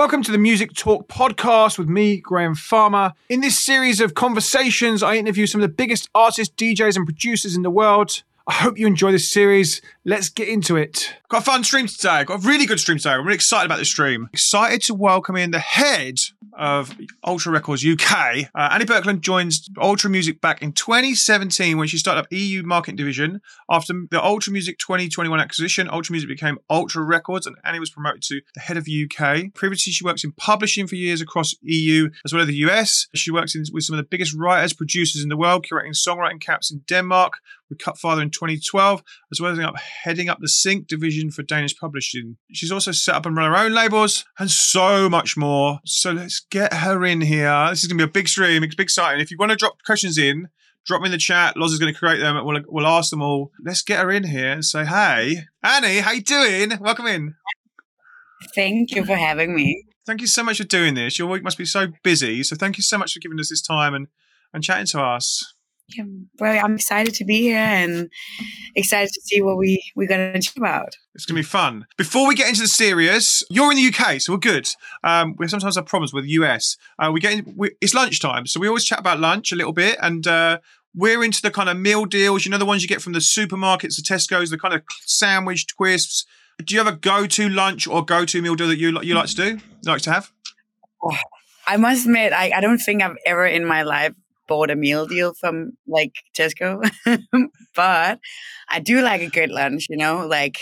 Welcome to the Music Talk podcast with me, Graham Farmer. In this series of conversations, I interview some of the biggest artists, DJs, and producers in the world. I hope you enjoy this series. Let's get into it. Got a fun stream today. Got a really good stream today. I'm really excited about this stream. Excited to welcome in the head of Ultra Records UK. Uh, Annie Birkeland joins Ultra Music back in 2017 when she started up EU marketing division. After the Ultra Music 2021 acquisition, Ultra Music became Ultra Records and Annie was promoted to the head of UK. Previously, she worked in publishing for years across EU as well as the US. She works in, with some of the biggest writers, producers in the world, curating songwriting caps in Denmark with Cutfather in 2012, as well as up, heading up the Sync division for Danish publishing. She's also set up and run her own labels and so much more. So let's get her in here. This is going to be a big stream. It's big exciting. If you want to drop questions in, drop them in the chat. Loz is going to create them. We'll, we'll ask them all. Let's get her in here and say, hey, Annie, how you doing? Welcome in. Thank you for having me. Thank you so much for doing this. Your week must be so busy. So thank you so much for giving us this time and, and chatting to us. Yeah, well, I'm excited to be here and excited to see what we we're going to talk about. It's going to be fun. Before we get into the serious, you're in the UK, so we're good. Um, we sometimes have problems with the US. Uh, we get in, we, it's lunchtime, so we always chat about lunch a little bit, and uh, we're into the kind of meal deals. You know, the ones you get from the supermarkets, the Tesco's, the kind of sandwiched crisps. Do you have a go-to lunch or go-to meal deal that you you like to do? Like to have? Oh, I must admit, I, I don't think I've ever in my life bought a meal deal from like Tesco, but I do like a good lunch, you know, like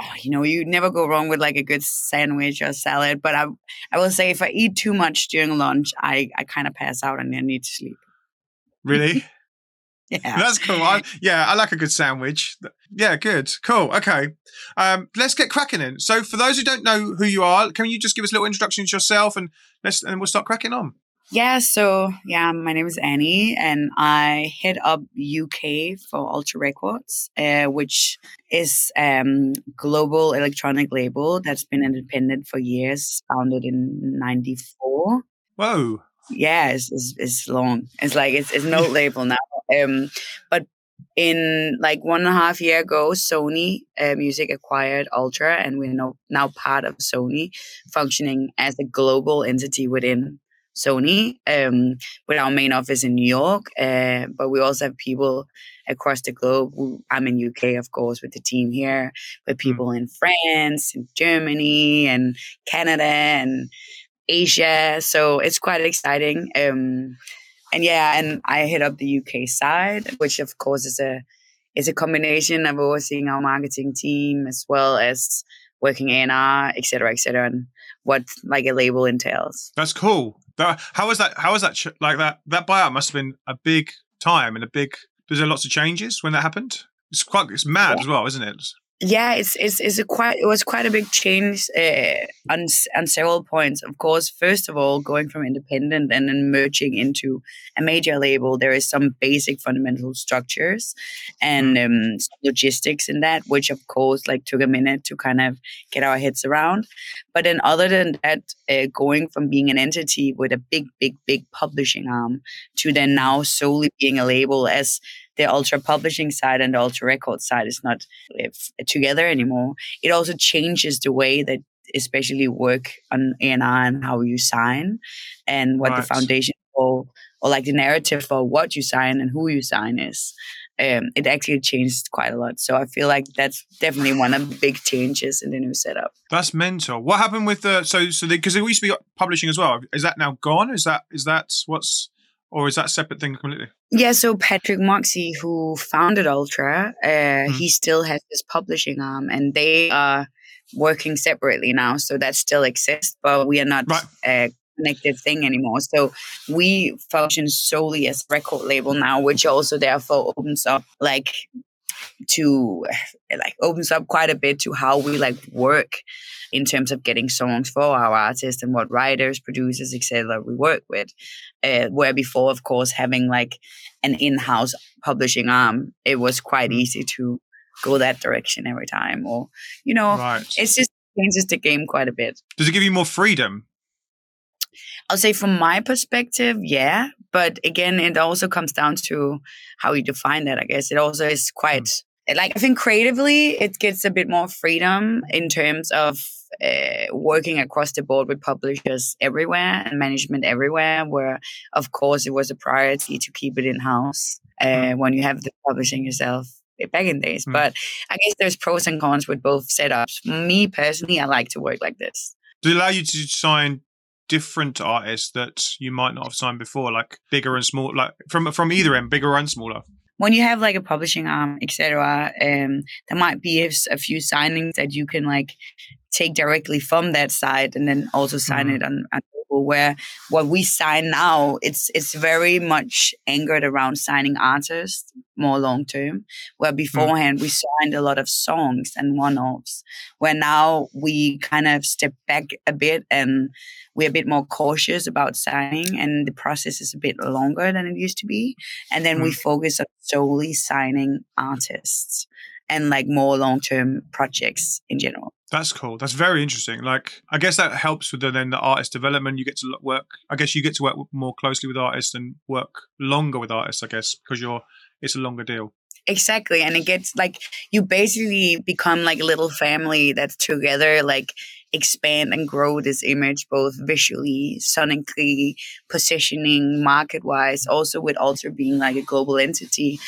oh, you know, you never go wrong with like a good sandwich or salad. But I, I will say, if I eat too much during lunch, I, I kind of pass out and I need to sleep. Really? yeah, that's cool. I, yeah, I like a good sandwich. Yeah, good, cool. Okay, um, let's get cracking in. So, for those who don't know who you are, can you just give us a little introduction to yourself and let's and we'll start cracking on. Yeah, so yeah, my name is Annie, and I head up UK for Ultra Records, uh, which is um global electronic label that's been independent for years, founded in '94. Whoa! Yeah, it's, it's, it's long. It's like it's it's no label now. Um, but in like one and a half year ago, Sony uh, Music acquired Ultra, and we're now now part of Sony, functioning as a global entity within Sony um, with our main office in New York. Uh, but we also have people across the globe. I'm in UK, of course, with the team here, but hmm. people mm. in France and Germany and Canada and Asia. So it's quite exciting. Um, and yeah, and I hit up the UK side, which of course is a is a combination of overseeing our marketing team as well as working A&R, et cetera, et cetera, and what like a label entails. That's cool. That, how was that? How was that? Like that? That buyout must have been a big time and a big. Was there lots of changes when that happened? It's quite. It's mad yeah. as well, isn't it? Yeah, it's it's it's a quite it was quite a big change uh, on on several points. Of course, first of all, going from independent and then merging into a major label, there is some basic fundamental structures and mm-hmm. um, logistics in that, which of course like took a minute to kind of get our heads around. But then, other than that, uh, going from being an entity with a big, big, big publishing arm to then now solely being a label as the ultra publishing side and the ultra record side is not together anymore. It also changes the way that especially work on A&R and how you sign and what right. the foundation for or like the narrative for what you sign and who you sign is. Um, it actually changed quite a lot. So I feel like that's definitely one of the big changes in the new setup. That's mental. What happened with the so so because it used to be publishing as well? Is that now gone? Is that is that what's or is that separate thing completely? Yeah, so Patrick Moxey, who founded Ultra, uh, mm. he still has his publishing arm, and they are working separately now. So that still exists, but we are not right. a connected thing anymore. So we function solely as record label now, which also therefore opens up like to like opens up quite a bit to how we like work in terms of getting songs for our artists and what writers, producers, etc. we work with. Uh, where before, of course, having like an in-house publishing arm, it was quite mm. easy to go that direction every time. Or you know, right. it's just changes the game quite a bit. Does it give you more freedom? I'll say from my perspective, yeah. But again, it also comes down to how you define that. I guess it also is quite mm. like I think creatively, it gets a bit more freedom in terms of uh, working across the board with publishers everywhere and management everywhere, where of course it was a priority to keep it in house uh, mm. when you have the publishing yourself back in days. Mm. But I guess there's pros and cons with both setups. Me personally, I like to work like this. Does it allow you to sign different artists that you might not have signed before, like bigger and small, like from from either end, bigger and smaller? When you have like a publishing arm, etc., um, there might be a, a, few signings that you can like take directly from that side and then also sign mm-hmm. it on, on where what we sign now it's it's very much anchored around signing artists more long term where mm. beforehand mm. we signed a lot of songs and one-offs where now we kind of step back a bit and we're a bit more cautious about signing and the process is a bit longer than it used to be and then mm. we focus on solely signing artists and like more long-term projects in general that's cool. That's very interesting. Like, I guess that helps with the, then the artist development. You get to work. I guess you get to work more closely with artists and work longer with artists. I guess because you're it's a longer deal. Exactly, and it gets like you basically become like a little family that's together, like expand and grow this image both visually, sonically, positioning, market wise. Also with Ultra being like a global entity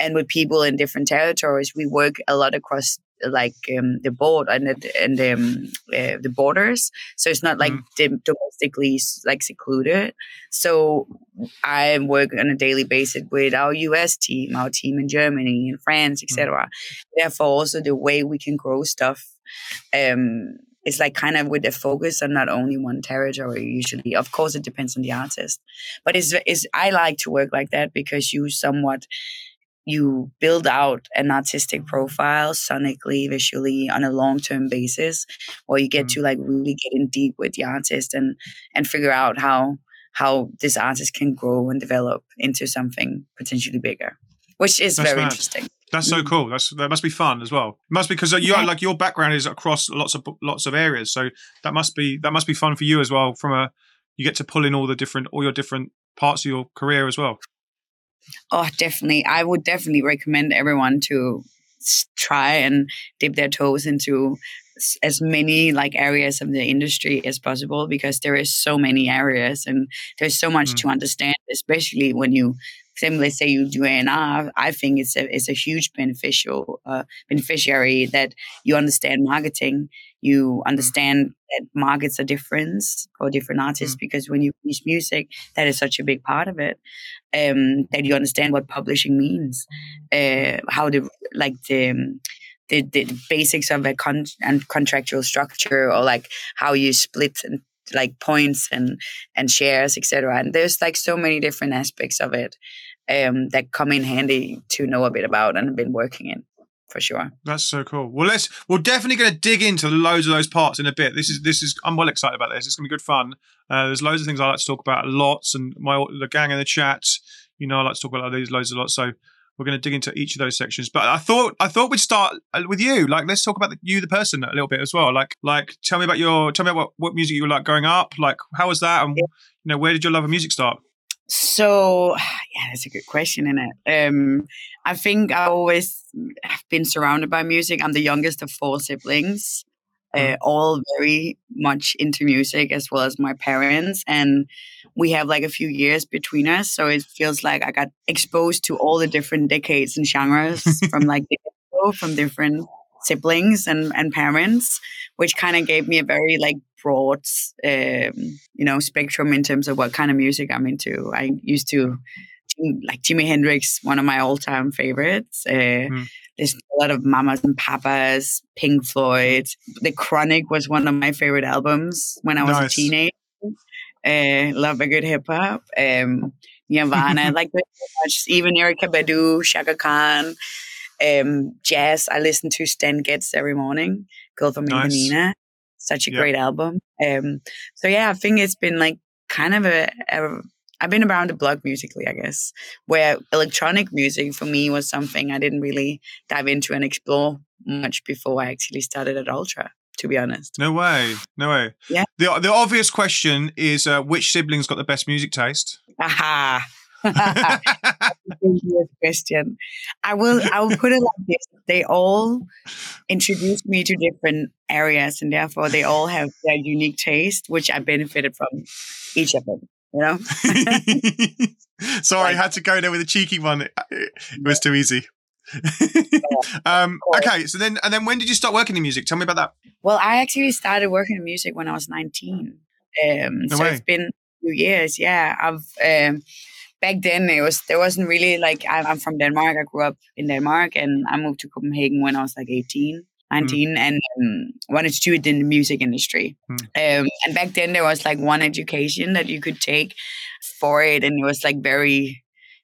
and with people in different territories, we work a lot across like um, the board and the, and the, um, uh, the borders. So it's not like mm. domestically like secluded. So i work on a daily basis with our us team our team in germany and france etc mm. therefore also the way we can grow stuff um it's like kind of with the focus on not only one territory usually. Of course it depends on the artist. But it's, it's i like to work like that because you somewhat you build out an artistic profile sonically visually on a long-term basis or you get mm-hmm. to like really get in deep with the artist and and figure out how how this artist can grow and develop into something potentially bigger which is That's very mad. interesting that's so mm. cool. That's that must be fun as well. It must be because you yeah. like your background is across lots of lots of areas, so that must be that must be fun for you as well. From a you get to pull in all the different all your different parts of your career as well. Oh, definitely. I would definitely recommend everyone to try and dip their toes into as many like areas of the industry as possible because there is so many areas and there's so much mm. to understand especially when you simply say you do A&R, I think it's a it's a huge beneficial uh, beneficiary that you understand marketing, you understand that markets are different for different artists mm. because when you use music, that is such a big part of it. Um, that you understand what publishing means, uh, how the like the um, the, the basics of a con- and contractual structure or like how you split and like points and and shares etc and there's like so many different aspects of it um, that come in handy to know a bit about and have been working in for sure. That's so cool. Well, let's we're definitely going to dig into loads of those parts in a bit. This is this is I'm well excited about this. It's going to be good fun. Uh, there's loads of things I like to talk about lots, and my the gang in the chat, you know, I like to talk about these loads a lot. So we're going to dig into each of those sections. But I thought I thought we'd start uh, with you. Like, let's talk about the, you, the person, a little bit as well. Like, like tell me about your tell me about what, what music you were like growing up. Like, how was that? And you know, where did your love of music start? So, yeah, that's a good question, isn't it? Um, I think I always have been surrounded by music. I'm the youngest of four siblings, uh, mm. all very much into music, as well as my parents. And we have like a few years between us. So it feels like I got exposed to all the different decades and genres from like from different siblings and, and parents, which kind of gave me a very like broad, um, you know, spectrum in terms of what kind of music I'm into. I used to like Jimi Hendrix, one of my all-time favorites. Uh, mm. There's a lot of Mamas and Papas, Pink Floyd. The Chronic was one of my favorite albums when I was nice. a teenager. Uh, love a good hip hop. Um, Nirvana, like much. Even Erykah Badu, Chaka Khan, um, jazz. I listen to Stan Getz every morning. Girl from nice. Such a yep. great album. Um, so yeah, I think it's been like kind of a, a I've been around the block musically, I guess, where electronic music for me was something I didn't really dive into and explore much before I actually started at Ultra. To be honest, no way, no way. Yeah. The the obvious question is, uh, which siblings got the best music taste? Aha. Question. I will. I will put it like this: they all introduced me to different areas, and therefore they all have their unique taste, which I benefited from each of them. You know. Sorry, I had to go there with a cheeky one. It was too easy. um, okay, so then and then when did you start working in music? Tell me about that. Well, I actually started working in music when I was nineteen. Um, no so way. it's been a few years. Yeah, I've um, back then it was there wasn't really like I'm from Denmark. I grew up in Denmark, and I moved to Copenhagen when I was like 18. 19 mm. and um, wanted to do it in the music industry. Mm. Um, and back then there was like one education that you could take for it, and it was like very.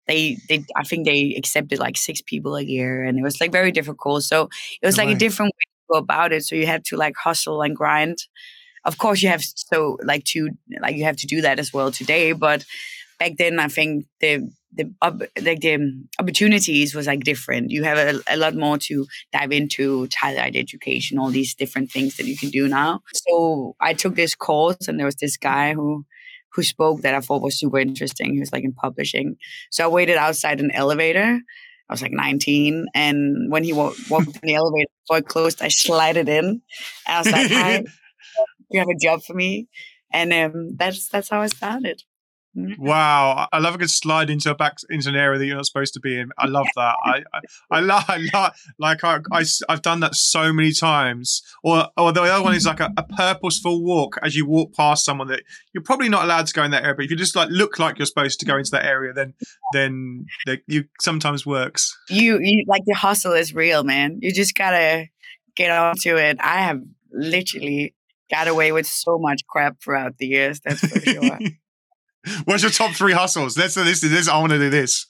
They, they, I think they accepted like six people a year, and it was like very difficult. So it was like way. a different way to go about it. So you had to like hustle and grind. Of course, you have so like to like you have to do that as well today, but back then I think the the like the opportunities was like different. You have a, a lot more to dive into, child education, all these different things that you can do now. So I took this course, and there was this guy who who spoke that I thought was super interesting. He was like in publishing. So I waited outside an elevator. I was like 19, and when he walked in the elevator before it closed, I slided in. I was like, "Hi, you have a job for me?" And um, that's that's how I started. Mm-hmm. Wow, I love a good slide into a back into an area that you're not supposed to be in. I love that. I I, I love I love like I, I have done that so many times. Or or the other one is like a, a, purposeful walk as you walk past someone that you're probably not allowed to go in that area. But if you just like look like you're supposed to go into that area, then then the, you sometimes works. You you like the hustle is real, man. You just gotta get onto it. I have literally got away with so much crap throughout the years. That's for sure. What's your top three hustles? Let's do this. This I want to do this.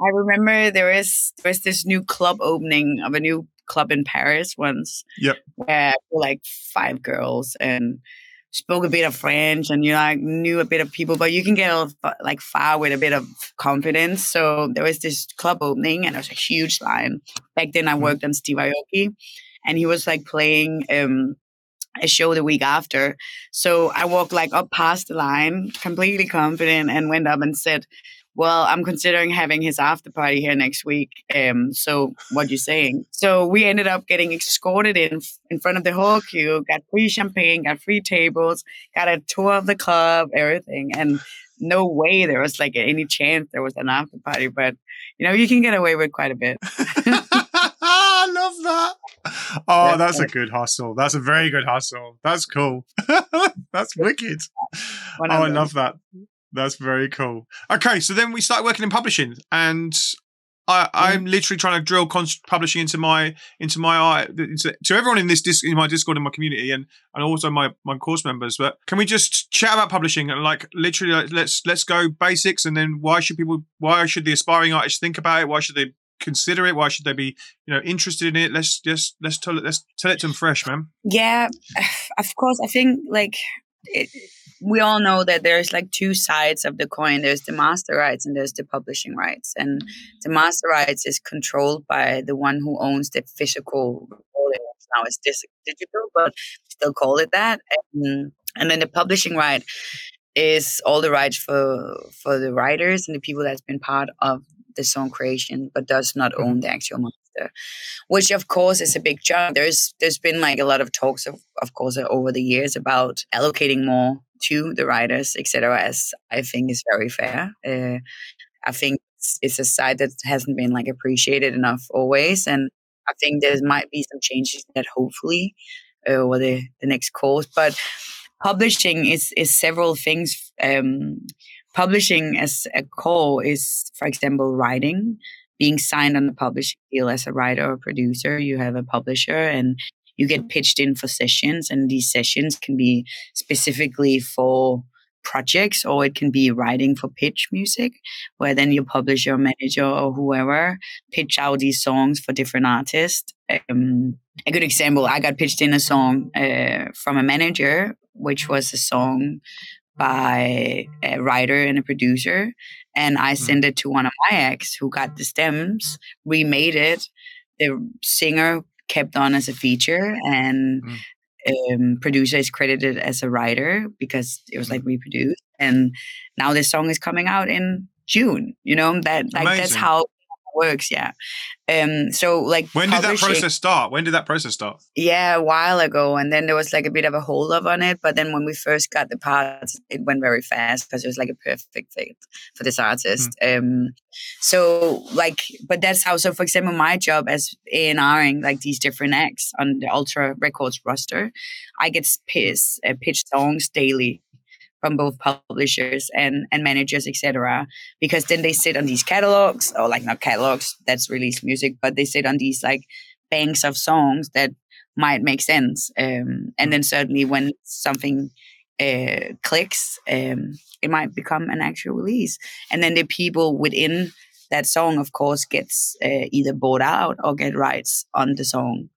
I remember there is there was this new club opening of a new club in Paris once. Yep. Where like five girls and spoke a bit of French and you know I knew a bit of people, but you can get like far with a bit of confidence. So there was this club opening and it was a huge line. Back then I mm-hmm. worked on Steve Aoki and he was like playing um a show the week after. So I walked like up past the line, completely confident, and went up and said, well, I'm considering having his after party here next week. Um, so what you saying? So we ended up getting escorted in in front of the whole queue, got free champagne, got free tables, got a tour of the club, everything, and no way there was like any chance there was an after party. But you know, you can get away with quite a bit. That. Oh, that's a good hustle. That's a very good hustle. That's cool. that's wicked. Oh, I love that. That's very cool. Okay, so then we start working in publishing, and I, I'm literally trying to drill publishing into my into my eye to, everyone in this dis- in my Discord and my community, and and also my my course members. But can we just chat about publishing and like literally like, let's let's go basics, and then why should people why should the aspiring artists think about it? Why should they consider it? Why should they be, you know, interested in it? Let's just let's tell it let's tell it to them fresh, man. Yeah, of course. I think like it, we all know that there's like two sides of the coin. There's the master rights and there's the publishing rights. And the master rights is controlled by the one who owns the physical. Now it's digital, but still call it that. And, and then the publishing right is all the rights for for the writers and the people that's been part of the song creation, but does not own mm-hmm. the actual master, which of course is a big chunk. There's there's been like a lot of talks of of course over the years about allocating more to the writers, etc. As I think is very fair. Uh, I think it's, it's a side that hasn't been like appreciated enough always, and I think there might be some changes that hopefully uh, over the the next course, but publishing is is several things. Um, publishing as a core is, for example, writing, being signed on the publishing deal as a writer or producer. You have a publisher and you get pitched in for sessions, and these sessions can be specifically for projects or it can be writing for pitch music where then your publisher manager or whoever pitch out these songs for different artists um, a good example i got pitched in a song uh, from a manager which was a song by a writer and a producer. And I mm-hmm. sent it to one of my ex who got the stems, remade it. The singer kept on as a feature, and mm. um, producer is credited as a writer because it was like mm-hmm. reproduced. And now this song is coming out in June. You know that like that's how works. Yeah. Um. So like When did that process start? When did that process start? Yeah, a while ago, and then there was like a bit of a hold up on it. But then when we first got the parts, it went very fast because it was like a perfect fit for this artist. Um, so like, but that's how. So for example, my job as A and Ring like these different acts on the Ultra Records roster, I get pitched uh, pitched songs daily from both publishers and and managers, etc. Because then they sit on these catalogs, or like not catalogs that's released music, but they sit on these like banks of songs that might make sense. Um, and then certainly when something uh, clicks, um, it might become an actual release. And then the people within that song, of course, gets uh, either bought out or get rights on the song.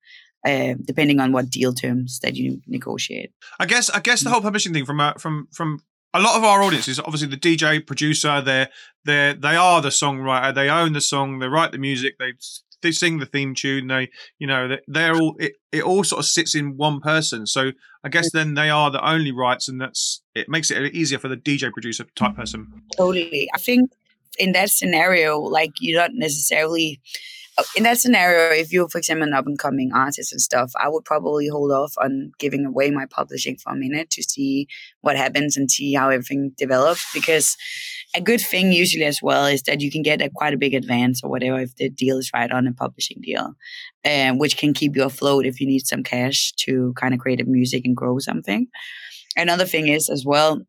Uh, depending on what deal terms that you negotiate. I guess I Mm. guess the whole publishing thing from uh, from from a lot of our audiences, obviously the DJ producer, they're they they are the songwriter, they own the song, they write the music, they they sing the theme tune, they you know they, they're all it, it all sort of sits in one person. So I guess then they are the only rights, and that's it makes it easier for the DJ producer type person. Totally. I think in that scenario, like you don't necessarily in that scenario, if you're, for example, an up and coming artist and stuff, I would probably hold off on giving away my publishing for a minute to see what happens and see how everything develops. Because a good thing usually as well is that you can get a quite a big advance or whatever if the deal is right on a publishing deal, um, which can keep you afloat if you need some cash to kind of create a music and grow something. Another thing is as well,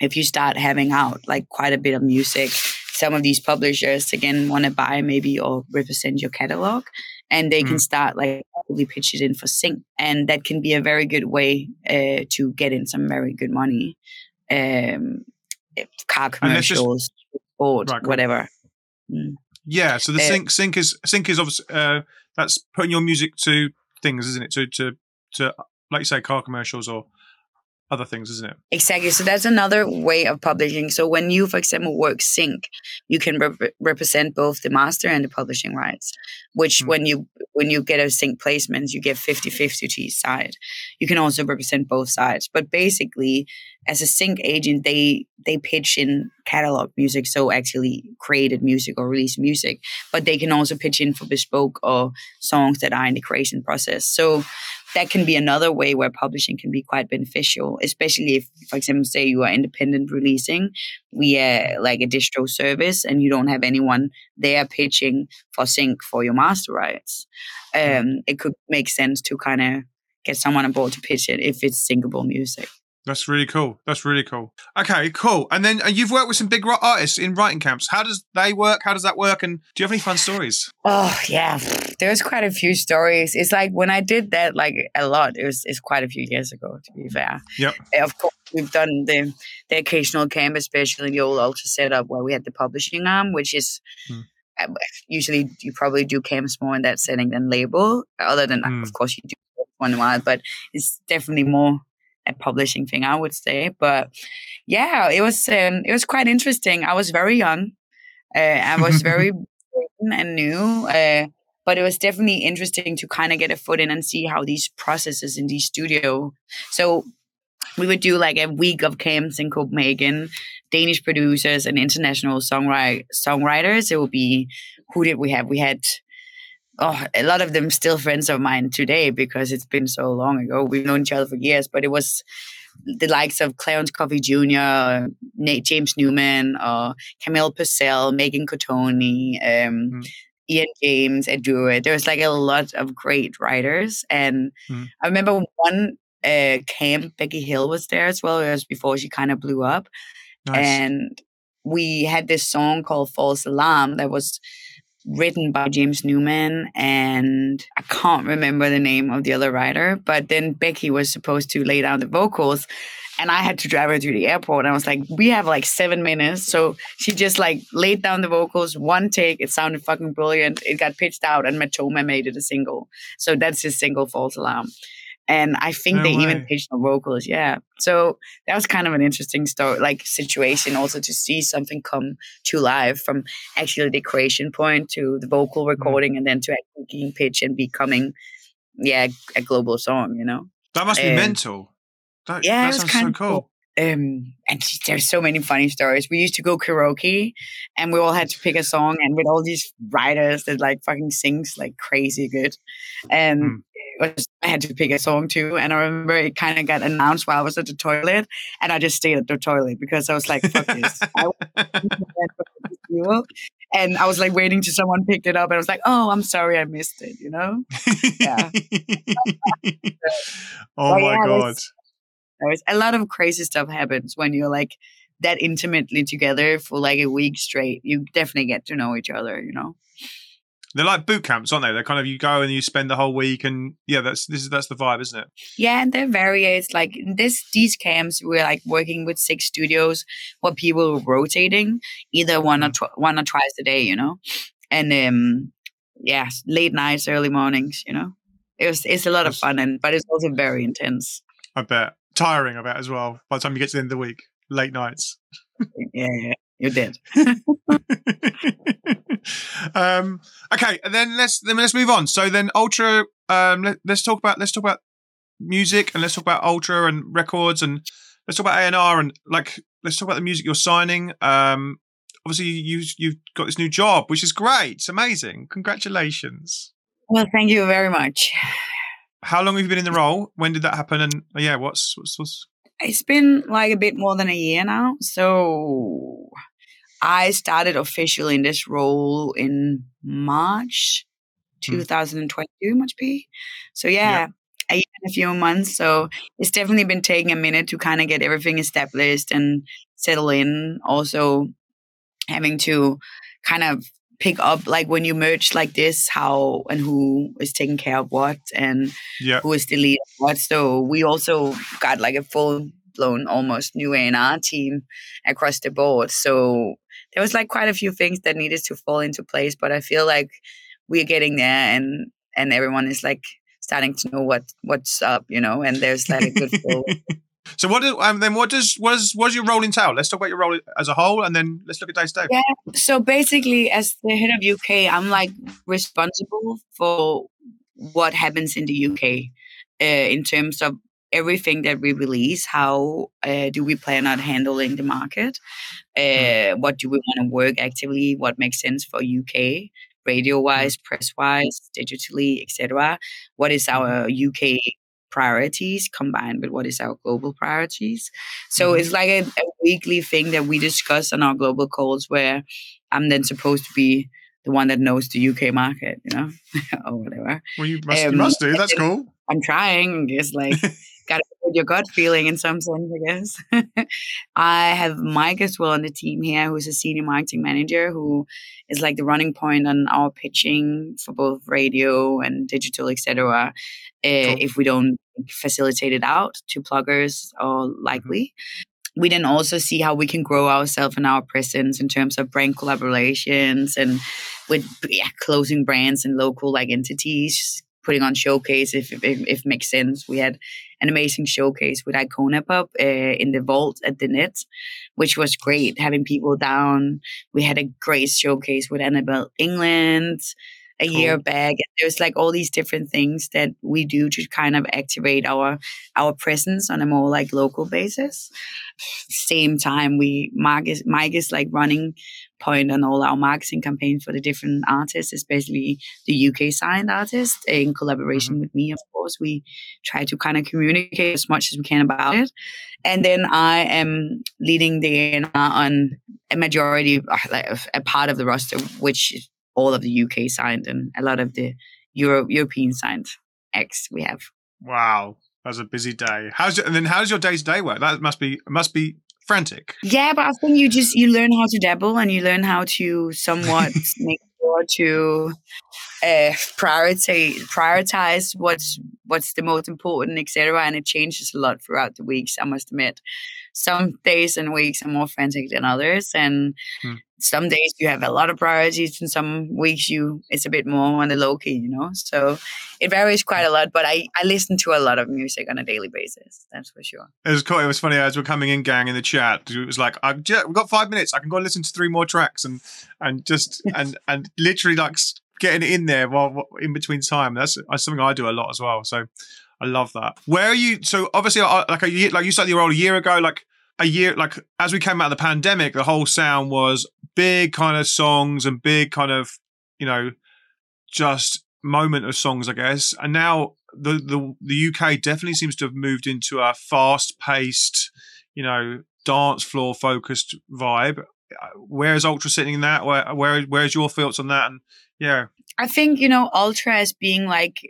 if you start having out like quite a bit of music, some of these publishers again want to buy maybe or represent your catalog and they can Mm. start like really pitch it in for sync and that can be a very good way uh, to get in some very good money um car And let's just- commercials sport Right, whatever Yeah. So the Uh, sync sync is sync is obviously uh, that's putting your music to things, isn't it? To to to like you say, car commercials or other things, isn't it? Exactly. So that's another way of publishing. So when you, for example, work sync, you can rep- represent both the master and the publishing rights. Which Mm. when you when you get a sync placement, you get 50-50 to each side. You can also represent both sides. But basically, as a sync agent, they they pitch in catalog music, so actually created music or released music. But they can also pitch in for bespoke or songs that are in the creation process. So that can be another way where publishing can be quite beneficial, especially if, for example, say you are independent releasing via like a distro service and you don't have anyone there pitching for sync for your master rights. Um, it could make sense to kind of get someone on board to pitch it if it's syncable music. That's really cool. That's really cool. Okay, cool. And then uh, you've worked with some big artists in writing camps. How does they work? How does that work? And do you have any fun stories? Oh yeah, there's quite a few stories. It's like when I did that like a lot. It was it's quite a few years ago to be fair. Yep. Uh, Of course, we've done the the occasional camp, especially the old Ultra setup where we had the publishing arm, which is. Hmm. uh, Usually, you probably do camps more in that setting than label. Other than, Hmm. of course, you do one in a while, but it's definitely more publishing thing, I would say. But yeah, it was um, it was quite interesting. I was very young. Uh, I was very and new. Uh, but it was definitely interesting to kind of get a foot in and see how these processes in the studio. So we would do like a week of camps in Copenhagen, Danish producers and international songwrite songwriters. It would be who did we have? We had oh a lot of them still friends of mine today because it's been so long ago. We've known each other for years, but it was the likes of Clarence Coffee Jr., Nate James Newman, or Camille Purcell, Megan Cotoni, um, Mm. Ian James, Ed Drewett. There was like a lot of great writers. And Mm. I remember one uh, camp, Becky Hill was there as well. It was before she kind of blew up. Nice. And we had this song called False Alarm that was written by James Newman and I can't remember the name of the other writer, but then Becky was supposed to lay down the vocals and I had to drive her to the airport. And I was like, we have like seven minutes. So she just like laid down the vocals, one take. It sounded fucking brilliant. It got pitched out and Matoma made it a single. So that's his single False Alarm. And I think No they even pitched the vocals. Yeah. So that was kind of an interesting story, like situation also to see something come to life from actually the creation point to the vocal Mm. recording and then to actually being pitch and becoming, yeah, a global song, you know? that must be um, mental. That, yeah, that sounds so cool. cool. um, and there's so many funny stories. We used to go karaoke, and we all had to pick a song, and with all these writers that like fucking sings like crazy good, and mm. Was, I had to pick a song too. And I remember it kind of got announced while I was at the toilet, and I just stayed at the toilet because I was like, "Fuck this." and I was like waiting till someone picked it up, and I was like, "Oh, I'm sorry, I missed it," you know? Yeah. oh but my yeah, god! A lot of crazy stuff happens when you're like that intimately together for like a week straight. You definitely get to know each other, you know. They're like boot camps, aren't they? They're kind of you go and you spend the whole week, and yeah, that's this is that's the vibe, isn't it? Yeah, and they're various. Like this, these camps, we're like working with six studios where people are rotating either one or mm. tw- one or twice a day, you know, and um, yeah, late nights, early mornings, you know. It was it's a lot of fun, and but it's also very intense. I bet tiring. I bet as well. By the time you get to the end of the week, late nights. yeah, yeah. You did. um, okay, and then let's then let's move on. So then Ultra. Um, let, us talk about let's talk about music and let's talk about Ultra and records and let's talk about A and R and like let's talk about the music you're signing. Um, obviously you you've got this new job, which is great. It's amazing. Congratulations. Well, thank you very much. How long have you been in the role? When did that happen? And yeah, what's what's, what's it's been like a bit more than a year now. So I started officially in this role in March 2022, hmm. must be. So yeah, yeah. A year and a few months. So it's definitely been taking a minute to kind of get everything established and settle in. Also having to kind of pick up like when you merge like this how and who is taking care of what and yeah. who is the lead what so we also got like a full blown almost new A&R team across the board so there was like quite a few things that needed to fall into place but I feel like we're getting there and and everyone is like starting to know what what's up you know and there's like a good flow So what do, um, then what does what is what does your role entail? Let's talk about your role as a whole, and then let's look at day to day. Yeah. So basically, as the head of UK, I'm like responsible for what happens in the UK uh, in terms of everything that we release. How uh, do we plan on handling the market? Uh, mm. What do we want to work actively? What makes sense for UK? radio wise, mm. press wise, digitally, etc. What is our UK priorities combined with what is our global priorities. So mm-hmm. it's like a, a, weekly thing that we discuss on our global calls where I'm then supposed to be the one that knows the UK market, you know, or whatever. Well, you must, um, you must do. That's cool. I'm trying. Just like got to put your gut feeling in some sense, I guess. I have Mike as well on the team here, who's a senior marketing manager, who is like the running point on our pitching for both radio and digital, etc. Eh, cool. if we don't facilitate it out to pluggers or mm-hmm. likely. We then also see how we can grow ourselves and our presence in terms of brand collaborations and with yeah, closing brands and local like entities, putting on showcase if, if, if makes sense. We had an amazing showcase with Icona Pop uh, in the vault at the net, which was great. Having people down, we had a great showcase with Annabelle England a cool. year back. There's like all these different things that we do to kind of activate our our presence on a more like local basis. Same time, we is Mike is like running point on all our marketing campaigns for the different artists, especially the UK signed artists in collaboration mm-hmm. with me. Of course, we try to kind of communicate as much as we can about it. And then I am leading the on a majority, like a part of the roster, which all of the UK signed and a lot of the Euro- European signed X we have. Wow, that's a busy day. How's it, and then how's your day to day work? That must be must be frantic. Yeah, but I think you just you learn how to dabble and you learn how to somewhat make sure to uh, prioritize prioritize what's what's the most important, etc. And it changes a lot throughout the weeks. I must admit, some days and weeks are more frantic than others, and hmm. some days you have a lot of priorities, and some weeks you it's a bit more on the low key, you know. So it varies quite a lot. But I I listen to a lot of music on a daily basis. That's for sure. It was cool. It was funny as we're coming in, gang, in the chat. It was like I've just, we've got five minutes. I can go listen to three more tracks and and just and and literally like getting in there while in between time. That's, that's something I do a lot as well. So I love that. Where are you? So obviously, like a year, like you started your role a year ago. Like a year like as we came out of the pandemic, the whole sound was big kind of songs and big kind of you know just moment of songs, I guess. And now the the the UK definitely seems to have moved into a fast paced, you know, dance floor focused vibe. Uh, where's Ultra sitting in that? Where where where's your thoughts on that? And yeah, I think you know Ultra as being like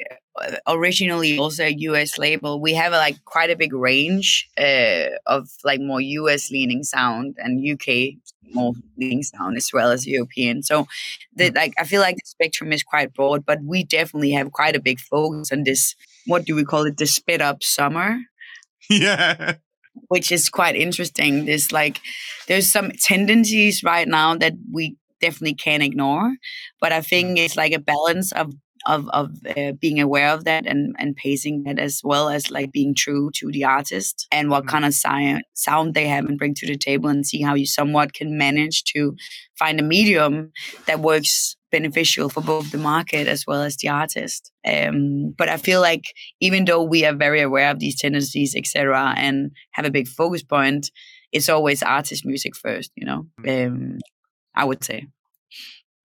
originally also a US label, we have a, like quite a big range uh, of like more US leaning sound and UK more leaning sound as well as European. So that like I feel like the spectrum is quite broad, but we definitely have quite a big focus on this. What do we call it? The sped up summer. Yeah. Which is quite interesting. There's like there's some tendencies right now that we definitely can't ignore. But I think it's like a balance of of of uh, being aware of that and and pacing that as well as like being true to the artist and what mm-hmm. kind of si- sound they have and bring to the table and see how you somewhat can manage to find a medium that works beneficial for both the market as well as the artist um, but i feel like even though we are very aware of these tendencies etc and have a big focus point it's always artist music first you know mm. um, i would say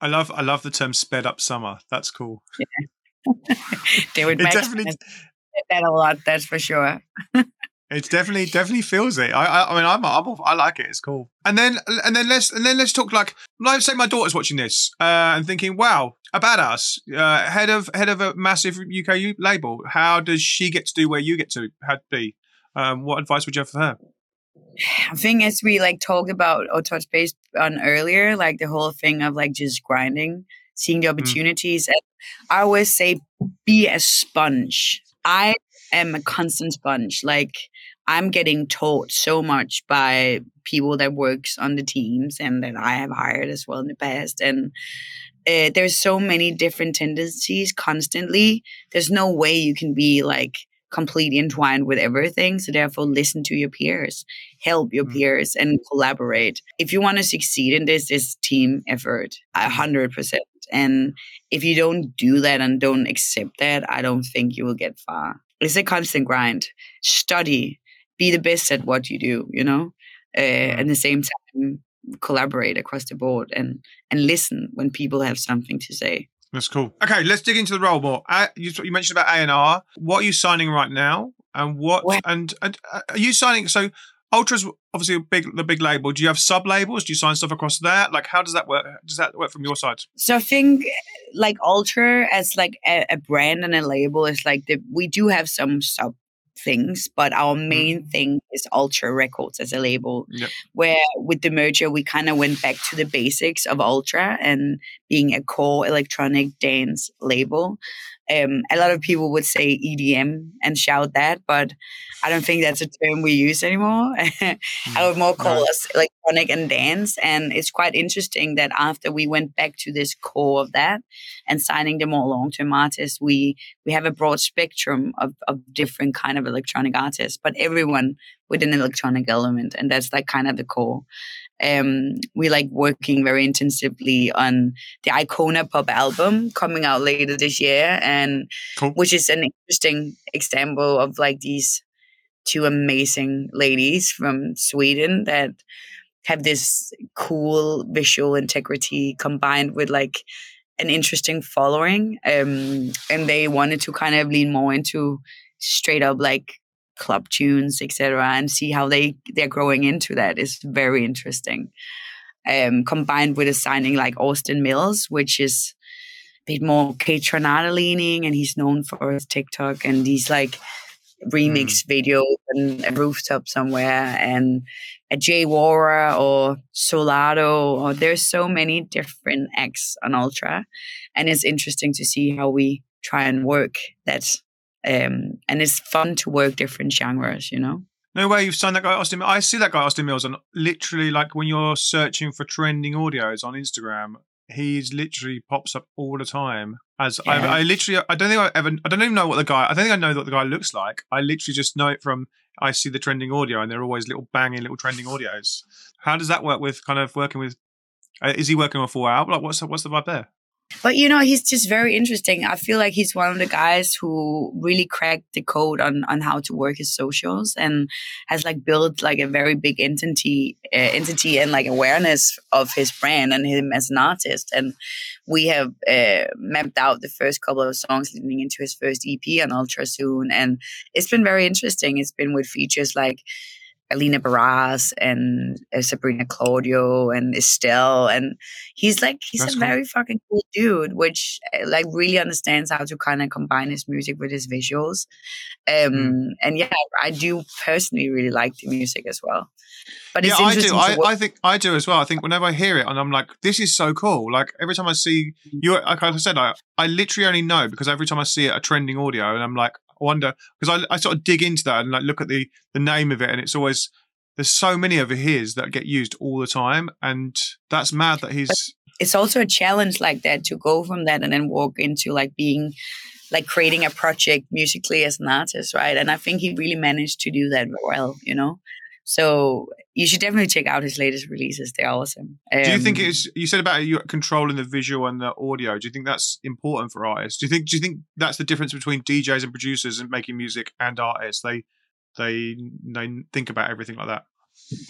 I love I love the term sped up summer. That's cool. Yeah. David it definitely that a lot. That's for sure. It definitely definitely feels it. I I, I mean I'm, I'm I like it. It's cool. And then and then let's and then let's talk like let's say my daughter's watching this uh, and thinking, wow, a badass uh, head of head of a massive UK label. How does she get to do where you get to had be? Um, what advice would you have for her? I think as we like talked about or touched base on earlier, like the whole thing of like just grinding, seeing the mm. opportunities. Mm. I always say be a sponge. I am a constant sponge. Like I'm getting taught so much by people that works on the teams and that I have hired as well in the past. And uh, there's so many different tendencies constantly. There's no way you can be like completely entwined with everything. So therefore, listen to your peers, help your mm-hmm. peers, and collaborate. If you want to succeed in this, this team effort, a hundred percent. And if you don't do that and don't accept that, I don't think you will get far. It's a constant grind. Study, be the best at what you do. You know, uh, at the same time, collaborate across the board and and listen when people have something to say. That's cool. Okay, let's dig into the role more. Uh, you, you, mentioned about A and R. What are you signing right now? And what? And, and uh, are you signing? So Ultra's obviously a big the big label. Do you have sub labels? Do you sign stuff across that? Like, how does that work? Does that work from your side? So I think like Ultra as like a, a brand and a label is like the, we do have some sub things, but our main mm-hmm. thing is Ultra Records as a label. Yep. Where with the merger, we kind of went back to the basics of Ultra and being a core electronic dance label. Um, a lot of people would say EDM and shout that, but I don't think that's a term we use anymore. I would more call no. us electronic and dance. And it's quite interesting that after we went back to this core of that and signing the more long term artists, we we have a broad spectrum of, of different kind of electronic artists, but everyone with an electronic element, and that's like kind of the core. Um, we like working very intensively on the Icona Pop album coming out later this year, and cool. which is an interesting example of like these two amazing ladies from Sweden that have this cool visual integrity combined with like an interesting following. Um, and they wanted to kind of lean more into straight up like club tunes, etc., and see how they they're growing into that is very interesting. Um, combined with a signing like Austin Mills, which is a bit more Kaytranada leaning, and he's known for his TikTok and these like remix mm. videos and a rooftop somewhere and a Jay Wara or Solado or there's so many different acts on Ultra and it's interesting to see how we try and work that um, and it's fun to work different genres, you know. No way you've signed that guy Austin. I see that guy Austin Mills on literally like when you're searching for trending audios on Instagram, he's literally pops up all the time. As yeah. I, I, literally, I don't think I ever, I don't even know what the guy. I don't think I know what the guy looks like. I literally just know it from I see the trending audio, and they're always little banging little trending audios. How does that work with kind of working with? Uh, is he working on full out? Like, what's the, what's the vibe there? But you know, he's just very interesting. I feel like he's one of the guys who really cracked the code on on how to work his socials and has like built like a very big entity uh, entity and like awareness of his brand and him as an artist. And we have uh, mapped out the first couple of songs leading into his first EP on Ultra soon, and it's been very interesting. It's been with features like Alina Baraz and uh, Sabrina Claudio and Estelle. And he's like, he's That's a cool. very fucking cool dude, which uh, like really understands how to kind of combine his music with his visuals. Um, mm. And yeah, I do personally really like the music as well. But yeah, I do. I, I, think I do as well. I think whenever I hear it and I'm like, this is so cool. Like every time I see you, like I said, I, I literally only know because every time I see it, a trending audio, and I'm like, wonder because I, I sort of dig into that and like look at the the name of it, and it's always there's so many of his that get used all the time, and that's mad that he's. It's also a challenge like that to go from that and then walk into like being like creating a project musically as an artist, right? And I think he really managed to do that well, you know. So you should definitely check out his latest releases. They're awesome. Um, do you think um, it's you said about you controlling the visual and the audio? Do you think that's important for artists? Do you think do you think that's the difference between DJs and producers and making music and artists? They they they think about everything like that.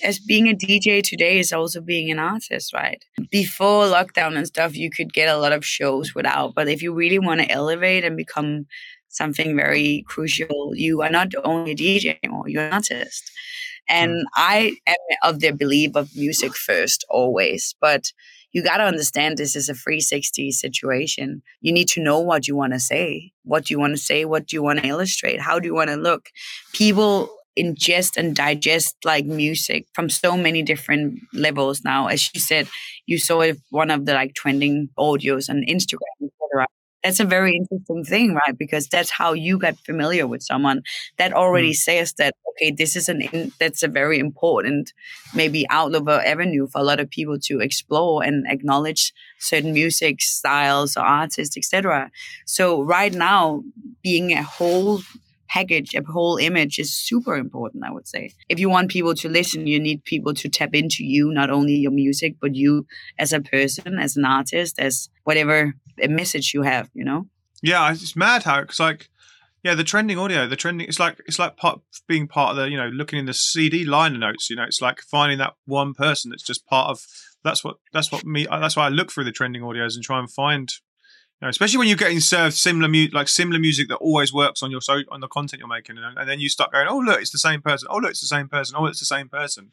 As being a DJ today is also being an artist, right? Before lockdown and stuff, you could get a lot of shows without. But if you really want to elevate and become something very crucial, you are not only a DJ anymore, you're an artist. And mm. I am of the belief of music first, always. But you got to understand this is a 360 situation. You need to know what you want to say. What do you want to say? What do you want to illustrate? How do you want to look? People ingest and digest like music from so many different levels now. As you said, you saw one of the like trending audios on Instagram, etc that's a very interesting thing, right? Because that's how you get familiar with someone. That already mm. says that okay, this is an in, that's a very important maybe outlook or avenue for a lot of people to explore and acknowledge certain music styles or artists, etc. So right now, being a whole package, a whole image is super important, I would say. If you want people to listen, you need people to tap into you, not only your music, but you as a person, as an artist, as whatever a message you have, you know? Yeah, it's mad how it's like, yeah, the trending audio, the trending, it's like, it's like part, being part of the, you know, looking in the CD liner notes, you know, it's like finding that one person that's just part of, that's what, that's what me, that's why I look through the trending audios and try and find especially when you're getting served similar music, like similar music that always works on your so on the content you're making, and, and, then you start going, "Oh, look, it's the same person. Oh, look, it's the same person. Oh, it's the same person."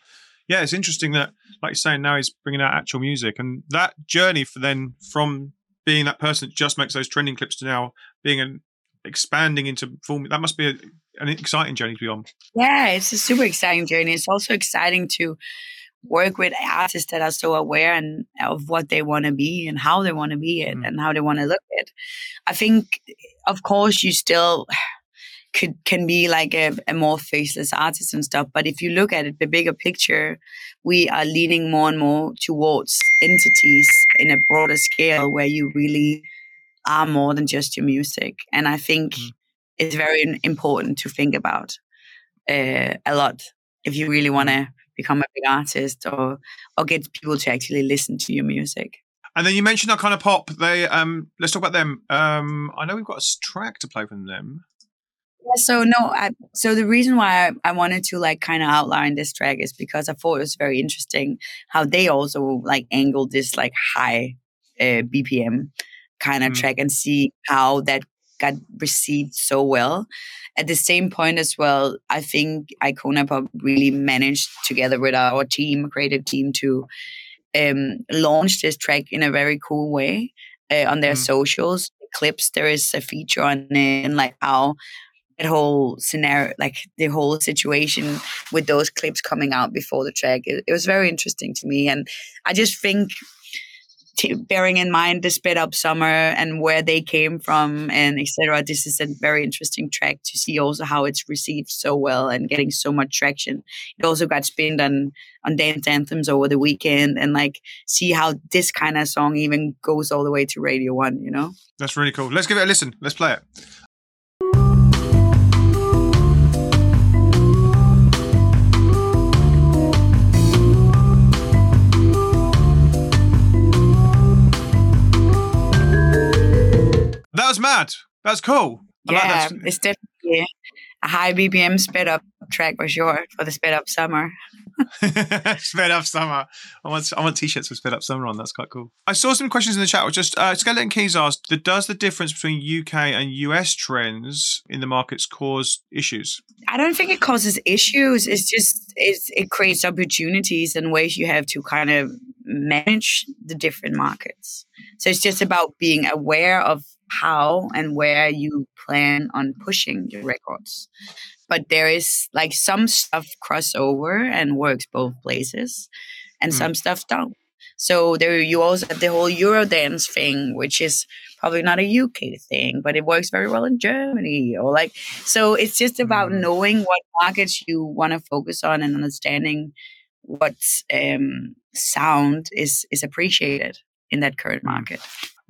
Yeah, it's interesting that, like you're saying, now he's bringing out actual music, and that journey for then from being that person that just makes those trending clips to now being an expanding into full. That must be a, an exciting journey to be on. Yeah, it's a super exciting journey. It's also exciting to work with artists that are so aware and of what they want to be and how they want to be it mm. and how they want to look it. I think, of course, you still could can be like a, a, more faceless artist and stuff. But if you look at it, the bigger picture, we are leaning more and more towards entities in a broader scale where you really are more than just your music. And I think mm. it's very important to think about uh, a lot if you really want to become a big artist or or get people to actually listen to your music. And then you mentioned that kind of pop. They um, let's talk about them. Um, I know we've got a track to play from them. Yeah, so no, I, so the reason why I, I wanted to like kind of outline this track is because I thought it was very interesting how they also like angled this like high uh, BPM kind of mm. track and see how that got received so well. At the same point as well, I think Icona-Pop really managed together with our team, creative team, to um, launch this track in a very cool way uh, on their mm. socials. Clips, there is a feature on it, and like how that whole scenario, like the whole situation with those clips coming out before the track, it, it was very interesting to me. And I just think t- bearing in mind the sped up summer and where they came from and etc. This is a very interesting track to see also how it's received so well and getting so much traction. It also got spinned on on dance anthems over the weekend and like see how this kind of song even goes all the way to Radio One. You know, that's really cool. Let's give it a listen. Let's play it. Mad. That's cool. I yeah, like it's definitely a high BPM sped up track for sure for the sped up summer. sped up summer. I want I want t-shirts with sped up summer on. That's quite cool. I saw some questions in the chat. Which just uh, Skeleton Keys asked, "Does the difference between UK and US trends in the markets cause issues?" I don't think it causes issues. It's just it's, it creates opportunities and ways you have to kind of manage the different markets. So it's just about being aware of how and where you plan on pushing your records but there is like some stuff crossover and works both places and mm. some stuff don't so there you also have the whole eurodance thing which is probably not a uk thing but it works very well in germany or like so it's just about mm. knowing what markets you want to focus on and understanding what um, sound is is appreciated in that current mm. market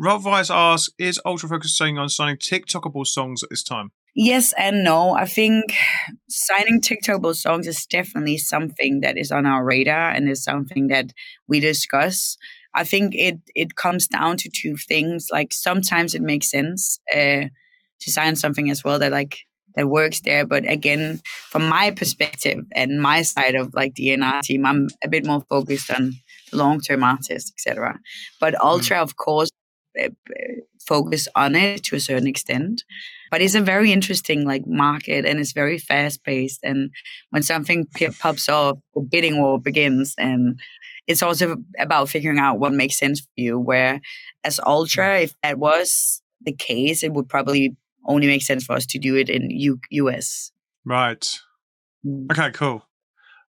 Rob Weiss asks, is Ultra Focus saying on signing TikTokable songs at this time? Yes and no. I think signing TikTokable songs is definitely something that is on our radar and is something that we discuss. I think it it comes down to two things. Like sometimes it makes sense uh, to sign something as well that like that works there. But again, from my perspective and my side of like the A&R team, I'm a bit more focused on long term artists, etc. But. Ultra, mm. of course, focus on it to a certain extent. But it's a very interesting like market and it's very fast paced and when something pops off the bidding war begins and it's also about figuring out what makes sense for you where as ultra if that was the case it would probably only make sense for us to do it in U- us right. Mm. okay cool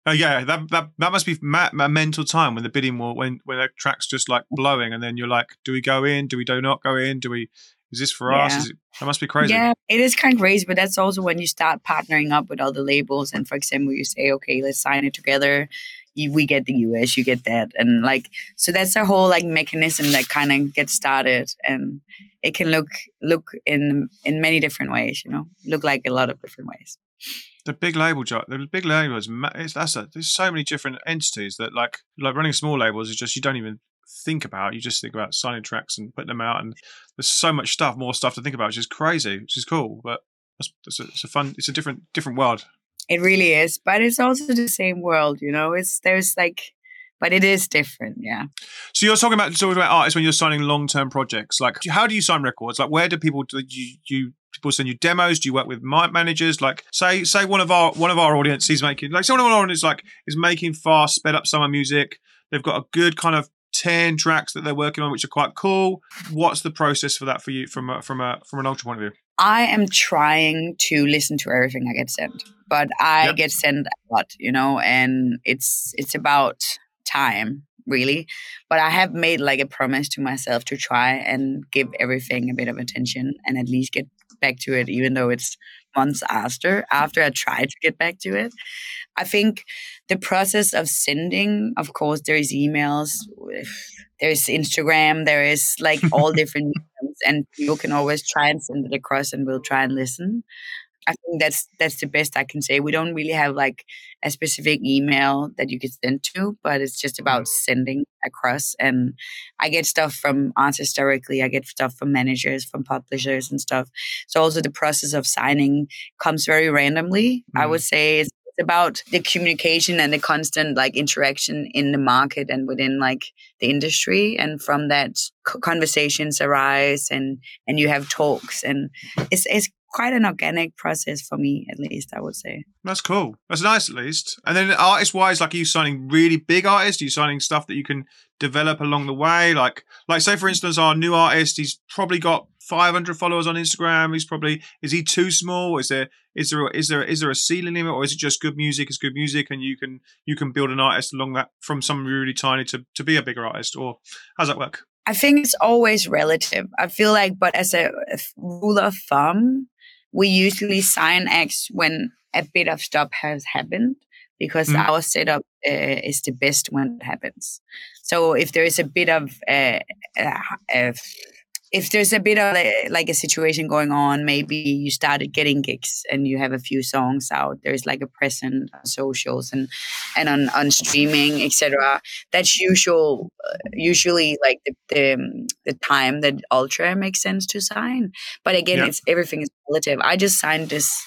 Oh yeah, that that that must be ma- a mental time when the bidding war when when the track's just like blowing, and then you're like, do we go in? Do we do not go in? Do we? Is this for yeah. us? It, that must be crazy. Yeah, it is kind of crazy, but that's also when you start partnering up with other labels, and for example, you say, okay, let's sign it together. You, we get the US, you get that, and like so that's a whole like mechanism that kind of gets started, and it can look look in in many different ways. You know, look like a lot of different ways the big label job, the big labels, it's, that's a, there's so many different entities that like like running small labels is just you don't even think about. You just think about signing tracks and putting them out, and there's so much stuff, more stuff to think about, which is crazy, which is cool. But it's, a, it's a fun, it's a different different world. It really is, but it's also the same world. You know, it's there's like but it is different yeah so you're talking about talking about artists when you're signing long-term projects like how do you sign records like where do people do you, you people send you demos? Do you work with my managers? Like, say, say one of our one of our audience is making like someone of our audience like is making fast, sped up summer music. They've got a good kind of ten tracks that they're working on, which are quite cool. What's the process for that for you from a, from a from an ultra point of view? I am trying to listen to everything I get sent, but I yep. get sent a lot, you know, and it's it's about time really but i have made like a promise to myself to try and give everything a bit of attention and at least get back to it, even though it's months after after I tried to get back to it. I think the process of sending, of course, there is emails, there's Instagram, there is like all different and people can always try and send it across, and we'll try and listen. I think that's that's the best I can say. We don't really have like a specific email that you can send to, but it's just about mm-hmm. sending across. And I get stuff from artists directly. I get stuff from managers, from publishers, and stuff. So also the process of signing comes very randomly. Mm. I would say it's about the communication and the constant like interaction in the market and within like the industry and from that conversations arise and and you have talks and it's it's quite an organic process for me, at least, I would say. That's cool. That's nice, at least. And then artist wise, like, are you signing really big artists? Are you signing stuff that you can develop along the way? Like, like say, for instance, our new artist, he's probably got 500 followers on Instagram. He's probably, is he too small? Is there, is there, is there, is there a ceiling limit or is it just good music is good music and you can, you can build an artist along that from some really tiny to, to be a bigger artist? Or how's that work? I think it's always relative. I feel like, but as a rule of thumb, we usually sign acts when a bit of stop has happened because mm. our setup uh, is the best when it happens. So if there is a bit of uh, uh, if there's a bit of a, like a situation going on, maybe you started getting gigs and you have a few songs out. There's like a present on socials and and on, on streaming, etc. That's usual. Uh, usually, like the, the the time that Ultra makes sense to sign. But again, it's everything is relative. I just signed this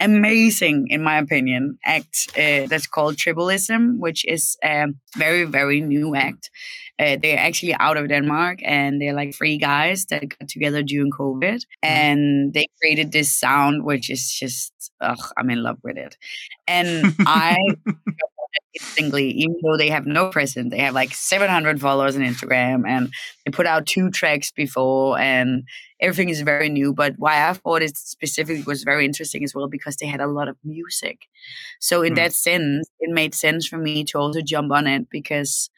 amazing, in my opinion, act uh, that's called Tribalism, which is a very, very new act. Uh, they're actually out of Denmark and they're like three guys that got together during COVID mm-hmm. and they created this sound, which is just, ugh, I'm in love with it. And I instantly, even though they have no presence, they have like 700 followers on Instagram and they put out two tracks before and everything is very new. But why I thought it specifically was very interesting as well because they had a lot of music. So in mm. that sense, it made sense for me to also jump on it because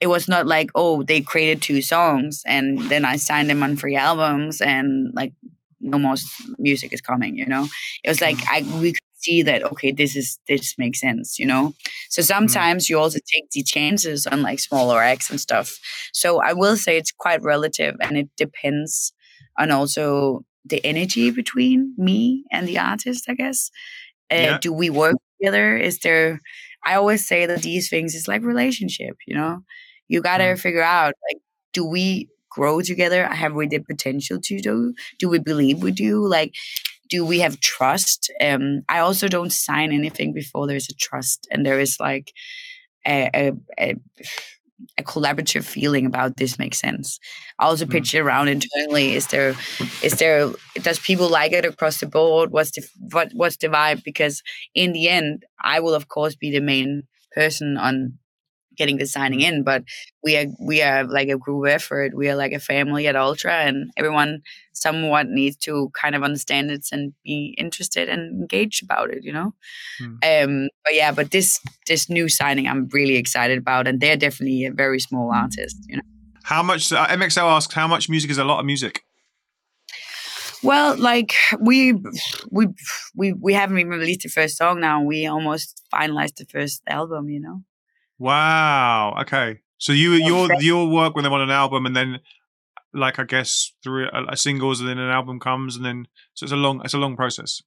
it was not like oh they created two songs and then I signed them on free albums and like no more music is coming. You know, it was like I we could see that okay this is this makes sense. You know, so mm. sometimes mm. you also take the chances on like smaller acts and stuff. So I will say it's quite relative and it depends on also the energy between me and the artist. I guess. Uh, yeah. Do we work together? Is there I always say that these things is like relationship, you know. You gotta mm. figure out like, do we grow together? Have we the potential to do? Do we believe we do? Like, do we have trust? Um, I also don't sign anything before there's a trust and there is like a, a, a a collaborative feeling about this makes sense. I also mm. pitch it around internally. Is there, is there, does people like it across the board? What's the, what, what's the vibe? Because in the end, I will of course be the main person on getting the signing in but we are we are like a group effort we are like a family at ultra and everyone somewhat needs to kind of understand it and be interested and engaged about it you know hmm. um but yeah but this this new signing i'm really excited about and they're definitely a very small artist you know how much uh, mxl asks how much music is a lot of music well, like we we we we haven't even released the first song now. We almost finalized the first album, you know. Wow. Okay. So you your your work with them on an album, and then like I guess through a, a singles, and then an album comes, and then so it's a long it's a long process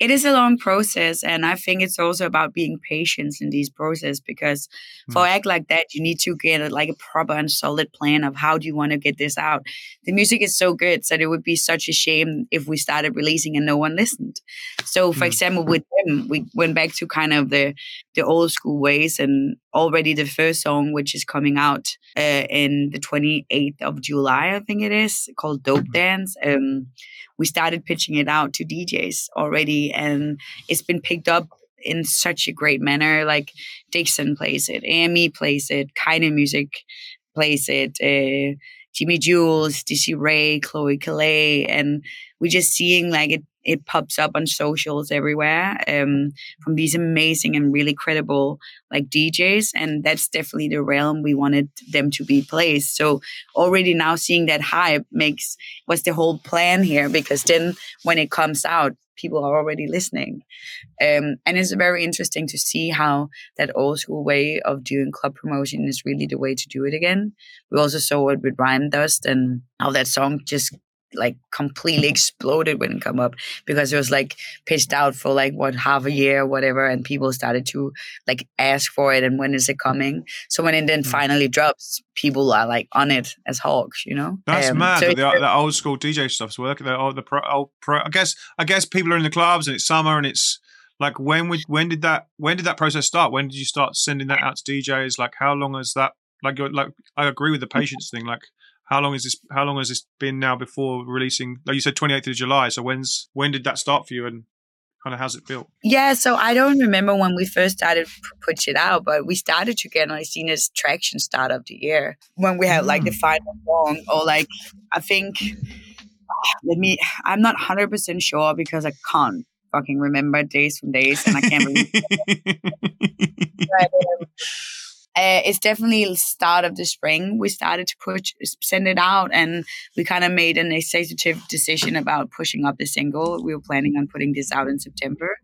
it is a long process and i think it's also about being patient in these process because mm. for act like that you need to get a, like a proper and solid plan of how do you want to get this out the music is so good that it would be such a shame if we started releasing and no one listened so for mm. example with them we went back to kind of the the old school ways and already the first song which is coming out uh, in the 28th of july i think it is called dope mm-hmm. dance um, we started pitching it out to DJs already, and it's been picked up in such a great manner. Like Dixon plays it, AME plays it, Keinemusik plays it, uh, Jimi Jules, DC Ray, Chloe Caillet, and we're just seeing like it it pops up on socials everywhere um, from these amazing and really credible like DJs, and that's definitely the realm we wanted them to be placed. So already now seeing that hype makes what's the whole plan here because then when it comes out, people are already listening, um, and it's very interesting to see how that old school way of doing club promotion is really the way to do it again. We also saw it with Rhyme Dust and how that song just like completely exploded when it come up because it was like pitched out for like what half a year or whatever and people started to like ask for it and when is it coming? So when it then mm. finally drops people are like on it as hawks you know? That's um, mad so the, the, old school dj stuff's working the old the pro, old pro i guess i guess people are in the clubs and it's summer and it's like when we when did that when did that process start? When did you start sending that out to djs like how long has that like like i agree with the patience thing like how long is this? How long has this been now before releasing? Like you said, twenty eighth of July. So when's when did that start for you, and kind of how's it feel? Yeah, so I don't remember when we first started put it out, but we started to get like seen as traction start of the year when we had like the mm. final song, or like I think. Let me. I'm not hundred percent sure because I can't fucking remember days from days, and I can't remember. but, um, uh, it's definitely start of the spring. We started to push, send it out, and we kind of made an executive decision about pushing up the single. We were planning on putting this out in September,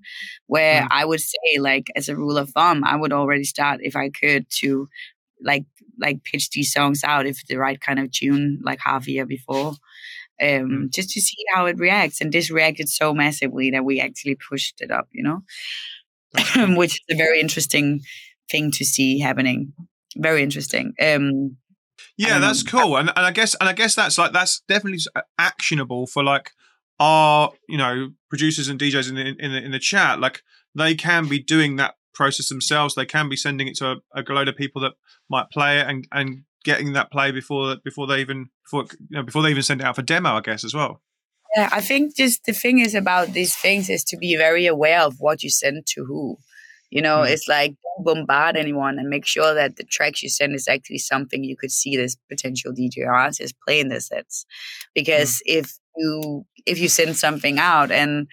where mm. I would say, like as a rule of thumb, I would already start if I could to like like pitch these songs out if the right kind of tune like half a year before um, Mm. just to see how it reacts. And this reacted so massively that we actually pushed it up, you know, which is a very interesting thing to see happening. Very interesting. Um, Yeah, that's Um, cool, and and I guess and I guess that's like that's definitely actionable for like our you know producers and DJs in the in the in the chat. Like they can be doing that process themselves. They can be sending it to a, a load of people that might play it and and getting that play before before they even before you know before they even send it out for demo. I guess as well. Yeah, I think just the thing is about these things is to be very aware of what you send to who. You know, Mm. it's like don't bombard anyone and make sure that the tracks you send is actually something you could see this potential DJ artist play in their sets. Because if you if you send something out and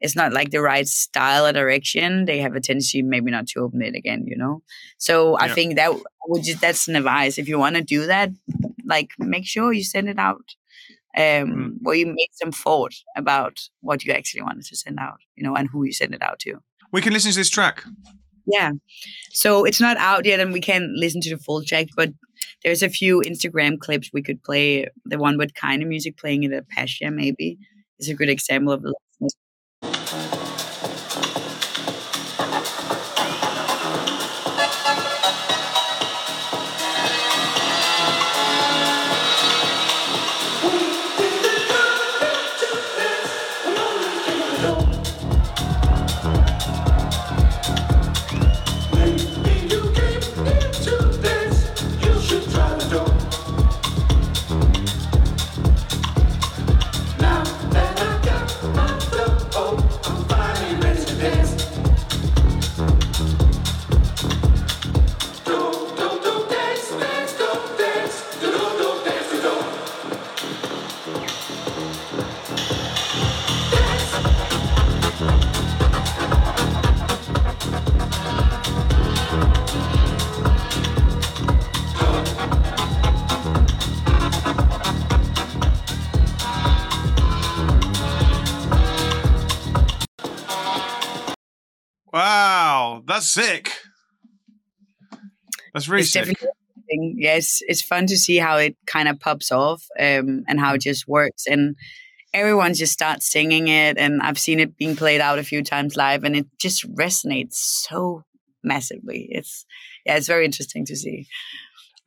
it's not like the right style or direction, they have a tendency maybe not to open it again, you know? So I think that would just that's an advice. If you want to do that, like make sure you send it out um, Mm. where you make some thought about what you actually wanted to send out, you know, and who you send it out to. We can listen to this track. Yeah. So it's not out yet and we can't listen to the full track, but there's a few Instagram clips we could play. The one with Keinemusik playing in at Pacha, maybe, is a good example of That's really it's sick. definitely yes it's fun to see how it kind of pops off um, and how it just works and everyone just starts singing it and i've seen it being played out a few times live and it just resonates so massively it's yeah it's very interesting to see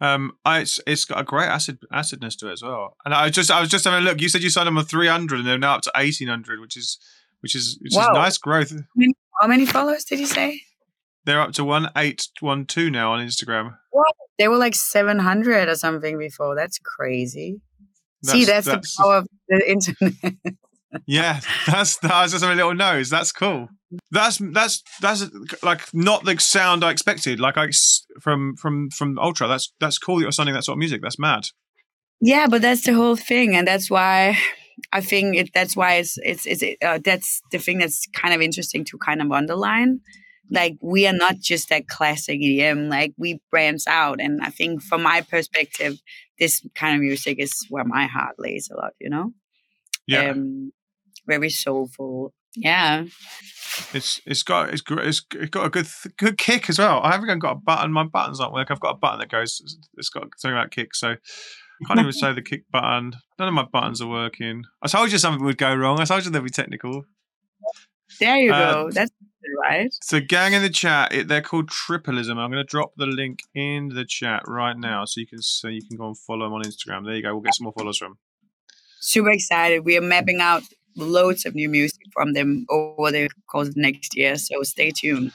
Um, I, it's it's got a great acid acidness to it as well. And I just I was just having a look. You said you signed them on three hundred, and they're now up to eighteen hundred, which is which is which is nice growth. how many followers did you say They're up to one eight one two now on Instagram. What? they were like 700 or something before that's crazy see That's- that's, that's- the power of the internet Yeah, that's that was just a little nose. That's cool. That's that's that's like not the sound I expected. Like I from from from Ultra. That's that's cool. that You're sounding that sort of music. That's mad. Yeah, but that's the whole thing, and that's why I think it. That's why it's it's it's uh, that's the thing that's kind of interesting to kind of underline. Like we are not just that classic EDM. Like we branch out, and I think from my perspective, this kind of music is where my heart lays a lot. You know, Yeah, um, very soulful. Yeah, it's it's got it's it's, it's got a good good kick as well. I haven't even got a button. My buttons aren't working. I've got a button that goes. It's got something about kick. So I can't even say the kick button. None of my buttons are working. I told you something would go wrong. I told you they'd be technical. there you Uh, go. That's right. So, gang in the chat, it, they're called Tripleism. I'm going to drop the link in the chat right now, so you can so you can go and follow them on Instagram. There you go. We'll get some more followers from. super excited. We are mapping out loads of new music from them over the course of next year. So stay tuned.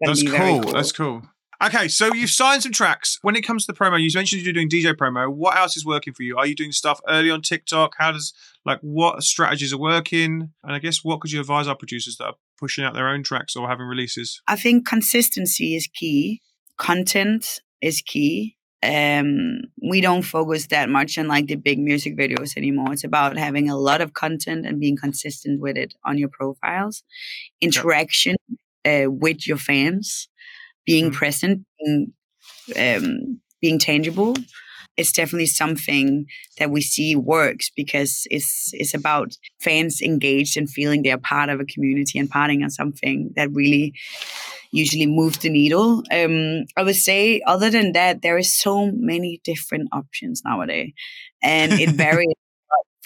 That's very cool. That's cool. Okay, so you've signed some tracks. When it comes to the promo, you mentioned you're doing DJ promo. What else is working for you? Are you doing stuff early on TikTok? How does like what strategies are working? And I guess what could you advise our producers that are pushing out their own tracks or having releases? I think consistency is key. Content is key. Um, we don't focus that much on like the big music videos anymore. It's about having a lot of content and being consistent with it on your profiles. Interaction uh, with your fans, being Mhm. present, being, um, being tangible. It's definitely something that we see works because it's it's about fans engaged and feeling they're part of a community and parting on something that really usually moves the needle. Um, I would say, other than that, there is so many different options nowadays, and it varies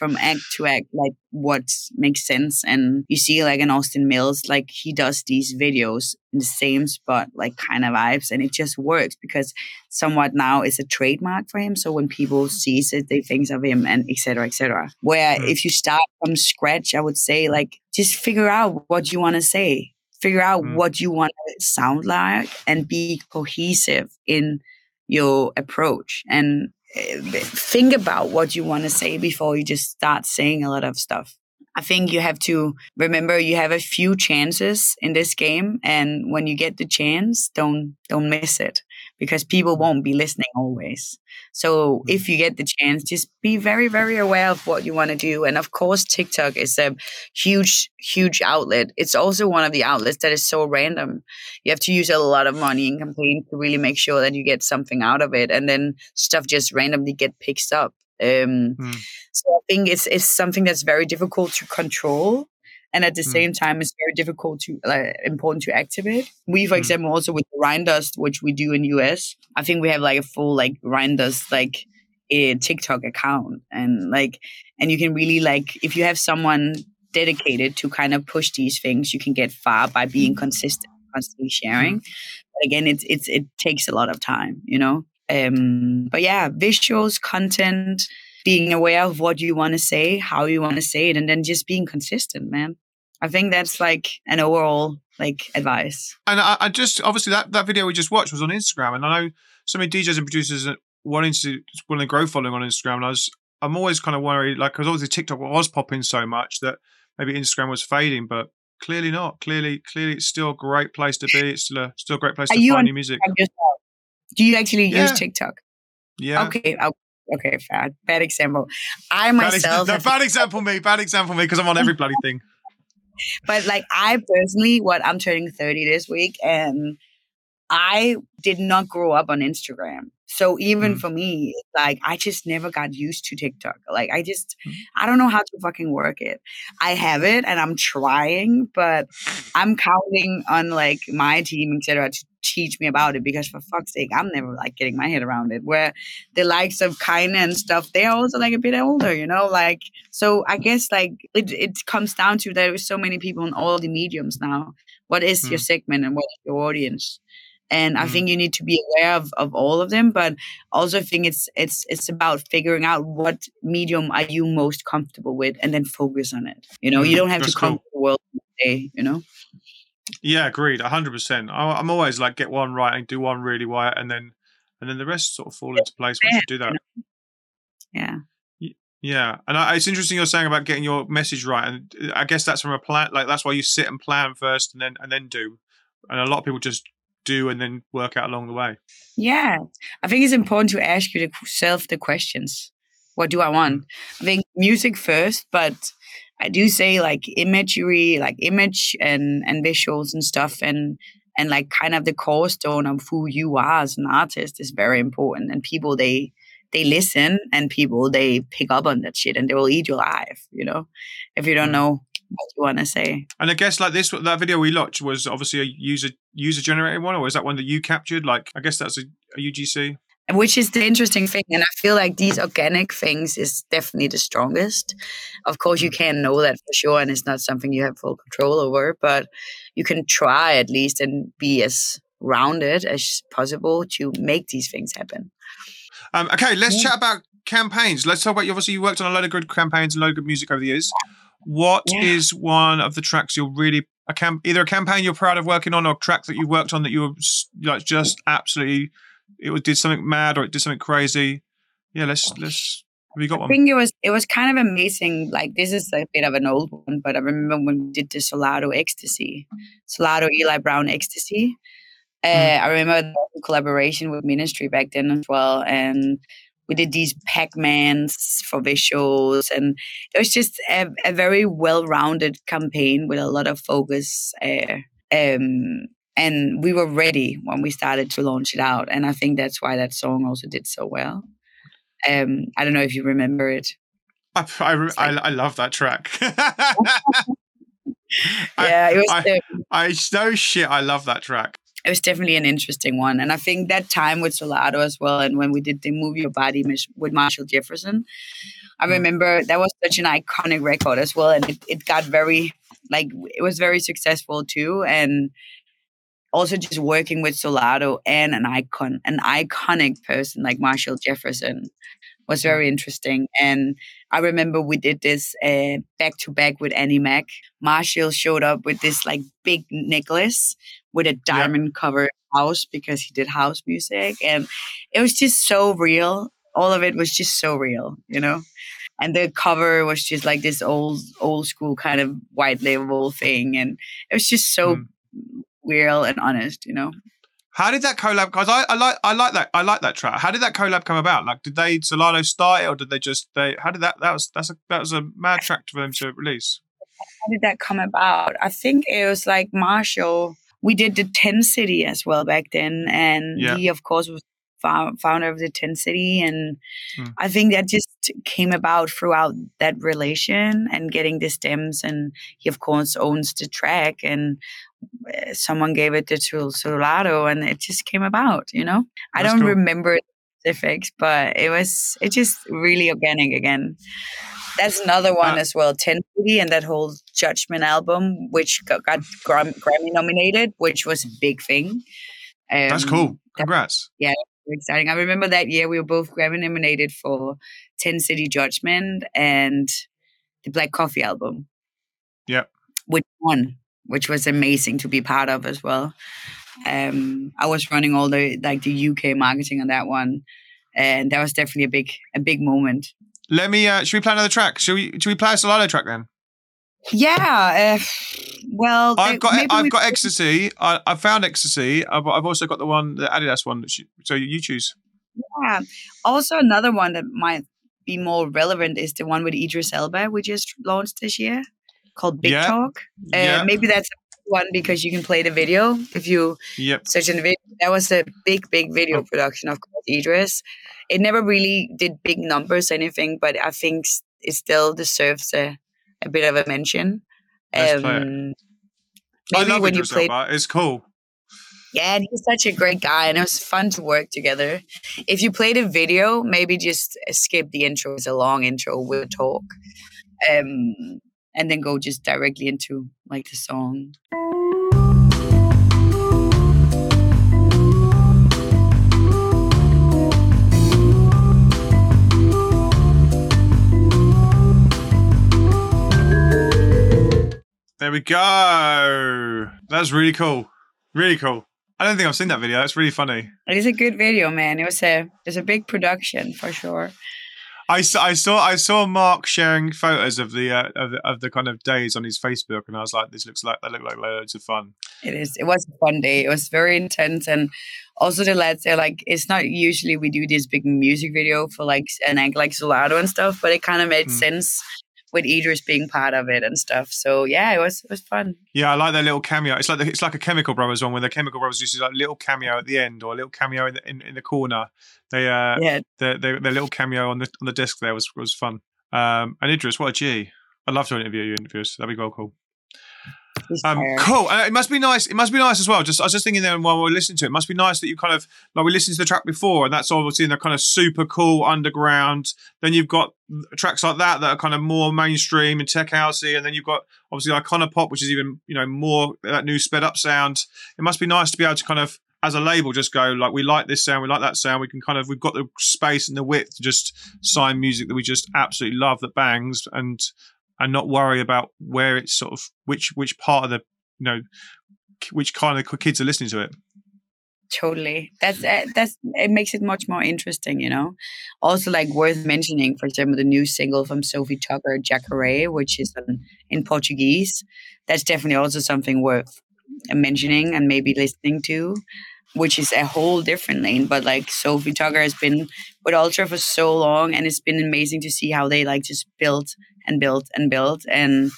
from act to act, like what makes sense. And you see, like in Austin Millz, like he does these videos in the same spot, like kind of vibes, and it just works because somewhat now is a trademark for him. So when people sees it, they think of him, and etc. etc. Where mm. if you start from scratch, I would say like just figure out what you want to say figure out mm. what you want to sound like and be cohesive in your approach and Eh, think about what you want to say before you just start saying a lot of stuff. I think you have to remember you have a few chances in this game and when you get the chance don't don't miss it because people won't be listening always. So mm-hmm. if you get the chance, just be very, very aware of what you want to do. And of course, TikTok is a huge, huge outlet. It's also one of the outlets that is so random. You have to use a lot of money in campaign to really make sure that you get something out of it. And then stuff just randomly get picked up. Um, mm. So I think it's it's something that's very difficult to control and at the mm. same time it's very difficult to like important to activate we for mm. example also with Rhyme Dust which we do in us i think we have like a full like Rhyme Dust like a tiktok account and like and you can really like if you have someone dedicated to kind of push these things you can get far by being consistent constantly sharing mm. but again it's it's it takes a lot of time you know um but yeah visuals content being aware of what you want to say, how you want to say it, and then just being consistent, man. I think that's like an overall like advice. And I, I, just obviously that that video we just watched was on Instagram, and I know so many DJs and producers wanting to wanting to grow following on Instagram. And I was I'm always kind of worried, like because obviously TikTok was popping so much that maybe Instagram was fading, but clearly not. Clearly, clearly it's still a great place to be. It's still a still a great place Are to find new music. Do you actually yeah. use TikTok? Yeah. Okay. I'll, okay. Bad bad example. I myself. Bad, ex- bad example me. Bad example me because I'm on every bloody thing but like I personally, what I'm turning 30 this week, and I did not grow up on Instagram. So even mm. for me, like I just never got used to TikTok. Like I just mm. I don't know how to fucking work it. I have it and I'm trying, but I'm counting on like my team, etc., to teach me about it because for fuck's sake, I'm never like getting my head around it. Where the likes of Kaine and stuff, they're also like a bit older, you know? Like so I guess like it it comes down to there's so many people in all the mediums now. What is mm. your segment and what is your audience? And i mm think you need to be aware of, of all of them but also i think it's it's it's about figuring out what medium are you most comfortable with and then focus on it you know you don't have That's to come cool. the world day you know yeah agreed 100% i'm always like get one right and do one really right and then and then the rest sort of fall into place once you do that yeah yeah, and I, it's interesting you're saying about getting your message right, and uh, I guess that's from a plan. Like that's why you sit and plan first, and then and then do. And a lot of people just do and then work out along the way. Yeah. I think it's important to ask yourself the questions. What do I want? I think music first, but I do say like imagery, like image and and visuals and stuff and and like kind of the cornerstone of who you are as an artist is very important and people they they listen and people they pick up on that shit and they will eat you alive, you know, if you don't mm. know what you want to say. And I guess like this, that video we watched was obviously a user user generated one, or is that one that you captured? Like, I guess that's a, a UGC. Which is the interesting thing, and I feel like these organic things is definitely the strongest. Of course, you can't know that for sure, and it's not something you have full control over. But you can try at least and be as rounded as possible to make these things happen. Um, okay, let's yeah. chat about campaigns. Let's talk about you. Obviously, you worked on a lot of good campaigns and a lot of good music over the years. What yeah. is one of the tracks you're really a cam- either a campaign you're proud of working on or a track that you worked on that you were like just absolutely it did something mad or it did something crazy? Yeah, let's let's. Have you got one? I think it was it was kind of amazing. Like this is a bit of an old one, but I remember when we did the Solardo Ecstasy, Solardo Eli Brown Ecstasy. Uh, mm. I remember the collaboration with Ministry back then as well, and we did these Pac-Mans for visuals and it was just a, a very well-rounded campaign with a lot of focus uh, um, and we were ready when we started to launch it out and i think that's why that song also did so well. Um, i don't know if you remember it. I, I, I, I love that track. Yeah it was I, I, I no shit i love that track it was definitely an interesting one. And I think that time with Solardo as well, and when we did the Move Your Body with Marshall Jefferson, I mm. remember that was such an iconic record as well, and it, it got very like it was very successful too, and also just working with Solardo and an icon, an iconic person like Marshall Jefferson was very interesting. And I remember we did this back to back with Annie Mac. Marshall showed up with this like big necklace with a diamond covered house because he did house music, and it was just so real. All of it was just so real, you know. And the cover was just like this old, old school kind of white label thing, and it was just so Mm. real and honest, you know. How did that collab? Because I, I like I like that I like that track. How did that collab come about? Like, did they Solardo start it, or did they just they? How did that? That was that's a that was a mad track for them to release. How did that come about? I think it was like Marshall. We did the Ten City as well back then, and Yeah. he, of course, was founder of the Ten City, and Mm. I think that just came about throughout that relation and getting the stems. And he, of course, owns the track, and uh, someone gave it to Solardo, and it just came about. You know, I don't cool. remember the specifics, but it was it just really organic again. That's another one Uh, as well, Ten City, and that whole Judgment album, which got, got Grammy nominated, which was a big thing. Um, That's cool. that Congrats. Exciting. I remember that year we were both Grammy nominated for Ten City Judgment and the Black Coffee album. Yep. Which won, which was amazing to be part of as well. Um, I was running all the like the UK marketing on that one, and that was definitely a big a big moment. Let me. Uh, should we play another track? Should we? Should we play a Solardo track then? Yeah. Uh, well, I've they- got I've got ecstasy. I, I found ecstasy. I've, I've also got the one the Adidas one. That she, so you choose. Yeah. Also, another one that might be more relevant is the one with Idris Elba we just launched this year, called Big Yeah. Talk. Uh, yeah. Maybe that's one because you can play the video if you Yep. search in the video. That was a big, big video Oh. production of Idris. It never really did big numbers or anything, but I think it still deserves a, a bit of a mention. Let's play it. Um, I maybe love when you Idris play It's cool. yeah, and he's such a great guy, and it was fun to work together. If you played a video, maybe just skip the intro. It's a long intro with talk, um, and then go just directly into like the song. There we go. That's really cool. Really cool. I don't think I've seen that video. That's really funny. It is a good video, man. It was a it's a big production for sure. I saw, I saw I saw Mark sharing photos of the, uh, of the of the kind of days on his Facebook, and I was like, "This looks like that look like loads of fun." It is. It was a fun day. It was very intense, and also the lads. They're like, it's not usually we do this big music video for like an act like Solardo and stuff, but it kind of made Mm. sense with Idris being part of it and stuff. So yeah, it was it was fun. Yeah, I like their little cameo. It's like the, it's like a Chemical Brothers one where the Chemical Brothers used to like little cameo at the end or a little cameo in the, in, in the corner. They uh yeah, their, their their little cameo on the on the disc there was was fun. Um, and Idris, what a G! I'd love to interview you interviews. That'd be well cool. Um, cool. Uh, it must be nice. It must be nice as well. Just I was just thinking there while we were listening to it. it. Must be nice that you kind of like we listened to the track before, and that's obviously in the kind of super cool underground. Then you've got tracks like that that are kind of more mainstream and tech housey, and then you've got obviously Icona Pop, which is even you know more that new sped up sound. It must be nice to be able to kind of as a label just go like we like this sound, we like that sound. We can kind of we've got the space and the width to just sign music that we just absolutely love that bangs and and not worry about where it's sort of which which part of the you know which kind of kids are listening to it. Totally. That's uh, that's it makes it much more interesting, you know. Also, like worth mentioning, for example, the new single from Sofi Tukker, Jacare, which is in, in Portuguese. That's definitely also something worth mentioning and maybe listening to, which is a whole different lane. But like Sofi Tukker has been with Ultra for so long, and it's been amazing to see how they like just built and built and built, and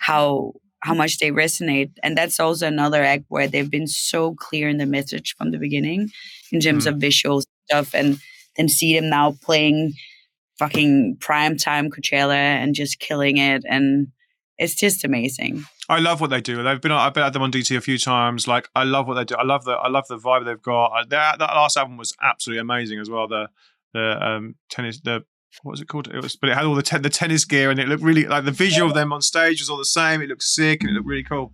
how how much they resonate. And that's also another act where they've been so clear in the message from the beginning in terms of visual stuff and then see them now playing fucking prime time Coachella and just killing it. And it's just amazing. I love what they do. They've been I've been at them on DT a few times. Like I love what they do. I love the I love the vibe they've got. Uh, That that last album was absolutely amazing as well. The the um tennis the what was it called? It was, but it had all the te- the tennis gear, and it looked really like the visual of them on stage was all the same. It looked sick, and it looked really cool.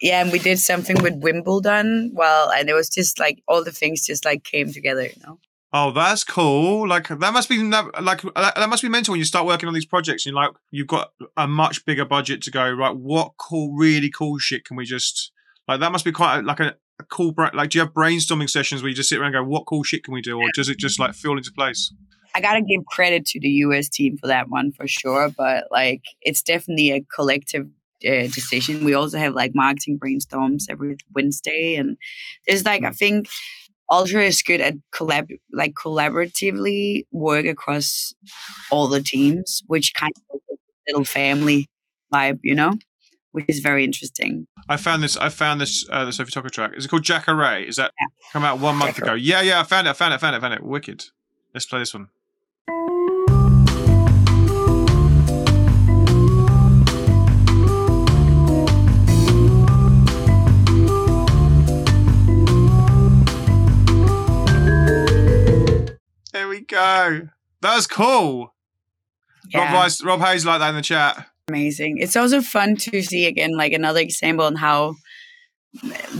Yeah, and we did something with Wimbledon. Well, and it was just like all the things just like came together, you know. Oh, that's cool. Like that must be like that must be mental when you start working on these projects. And you're like, you've got a much bigger budget to go. Right, what cool, really cool shit can we just like? That must be quite a, like a, a cool. Like, do you have brainstorming sessions where you just sit around and go, what cool shit can we do, or does it just like fall into place? I gotta give credit to the US team for that one for sure, but like it's definitely a collective uh, decision. We also have like marketing brainstorms every Wednesday, and there's like I think Ultra is good at collab like collaboratively work across all the teams, which kind of little family vibe, you know, which is very interesting. I found this. I found this. Uh, the Sofi Tukker track. Is it called Jacare? Is that yeah. come out one month ago? Yeah, yeah. I found it. I found it. I found it. I found it. Wicked. Let's play this one. We go. That was cool. Yeah. Rob, Rob Hayes like that in the chat. Amazing. It's also fun to see again, like another example on how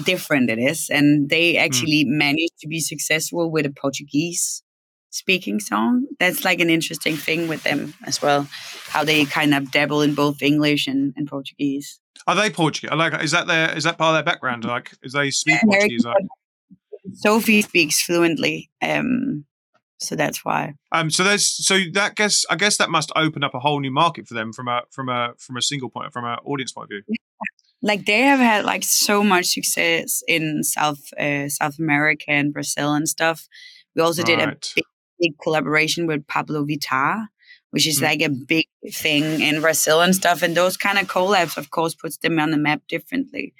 different it is. And they hmm. actually mm. managed to be successful with a Portuguese speaking song. That's like an interesting thing with them as well. How they kind of dabble in both English and, and Portuguese. Are they Portuguese? Like, is that their is that part of their background? Like, is they speak yeah, Portuguese? Like? Sophie speaks fluently. Um, so that's why. Um, so there's so that guess I guess that must open up a whole new market for them from a from a from a single point from an audience point of view. Like they have had like so much success in South uh, South America and Brazil and stuff. We also right. did a big, big, collaboration with Pabllo Vittar, which is mm. like a big thing in Brazil and stuff. And those kind of collabs, of course, puts them on the map differently.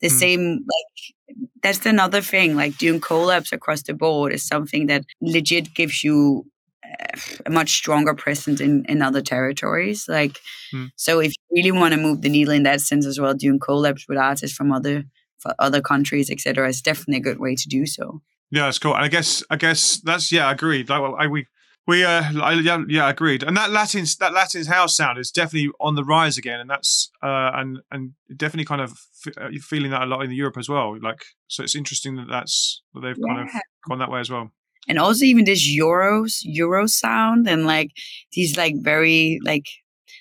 The mm. same like that's another thing. Like doing collabs across the board is something that legit gives you uh, a much stronger presence in, in other territories. Like, mm. so if you really want to move the needle in that sense as well, doing collabs with artists from other for other countries, etc., is definitely a good way to do so. Yeah, it's cool. And I guess, I guess that's yeah, agreed. Like, I, we we uh, I, yeah, yeah, agreed. And that Latin that Latin house sound is definitely on the rise again, and that's uh, and and definitely kind of f- uh, feeling that a lot in Europe as well. Like, so it's interesting that that's that they've yeah. kind of gone that way as well. And also even this Euros Euro sound and like these like very like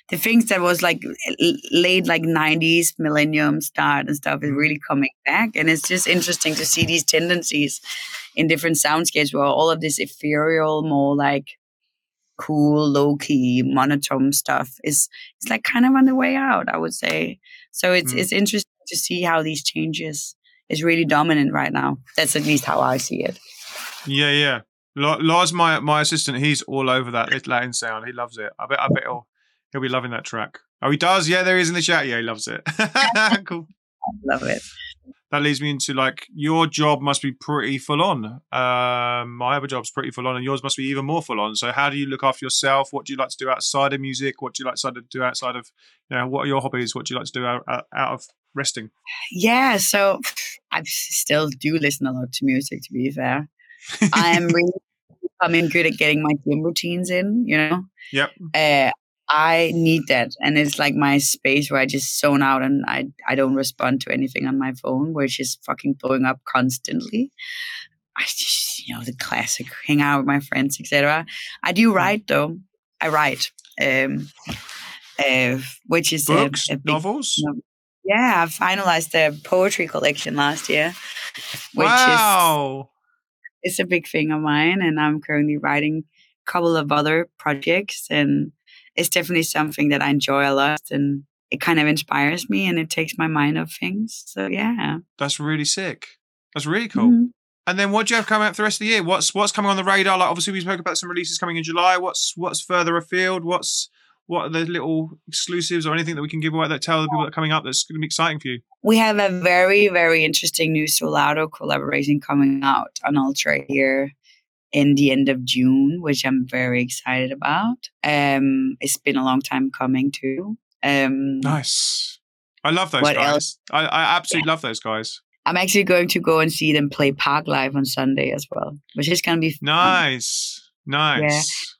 the things that was like late like 90s millennium start and stuff is mm-hmm. really coming back and it's just interesting to see these tendencies in different soundscapes where all of this ethereal more like cool low key monotone stuff is it's like kind of on the way out i would say so it's mm. it's interesting to see how these changes is really dominant right now that's at least how i see it yeah yeah Lars, my my assistant, he's all over that Latin sound. He loves it. I bet. I bet he'll He'll be loving that track. Oh, he does. Yeah, there he is in the chat. Yeah, he loves it. cool. Love it. That leads me into like your job must be pretty full on. Um, my other job's pretty full on, and yours must be even more full on. So, how do you look after yourself? What do you like to do outside of music? What do you like to do outside of, you know, what are your hobbies? What do you like to do out, out of resting? Yeah, so I still do listen a lot to music. To be fair, I'm really becoming good at getting my gym routines in. You know. Yep. Uh, I need that. And it's like my space where I just zone out and I, I don't respond to anything on my phone, which is fucking blowing up constantly. I just, you know, the classic hang out with my friends, etc. I do mm. write though. I write, um, uh, which is books, a, a big, novels. You know, yeah, I finalized the poetry collection last year, which wow. is it's a big thing of mine, and I'm currently writing a couple of other projects and it's definitely something that I enjoy a lot and it kind of inspires me and it takes my mind off things. So yeah. That's really sick. That's really cool. Mm-hmm. And then what do you have coming up for the rest of the year? What's what's coming on the radar? Like obviously we spoke about some releases coming in July. What's what's further afield? What's what are the little exclusives or anything that we can give away that tell the people that are coming up that's going to be exciting for you? We have a very, very interesting new Solardo collaboration coming out on Ultra here in the end of June, which I'm very excited about. Um, it's been a long time coming too. Um, nice. I love those guys. Else? I, I, absolutely yeah. love those guys. I'm actually going to go and see them play Parklife on Sunday as well, which is going to be fun. nice. Nice.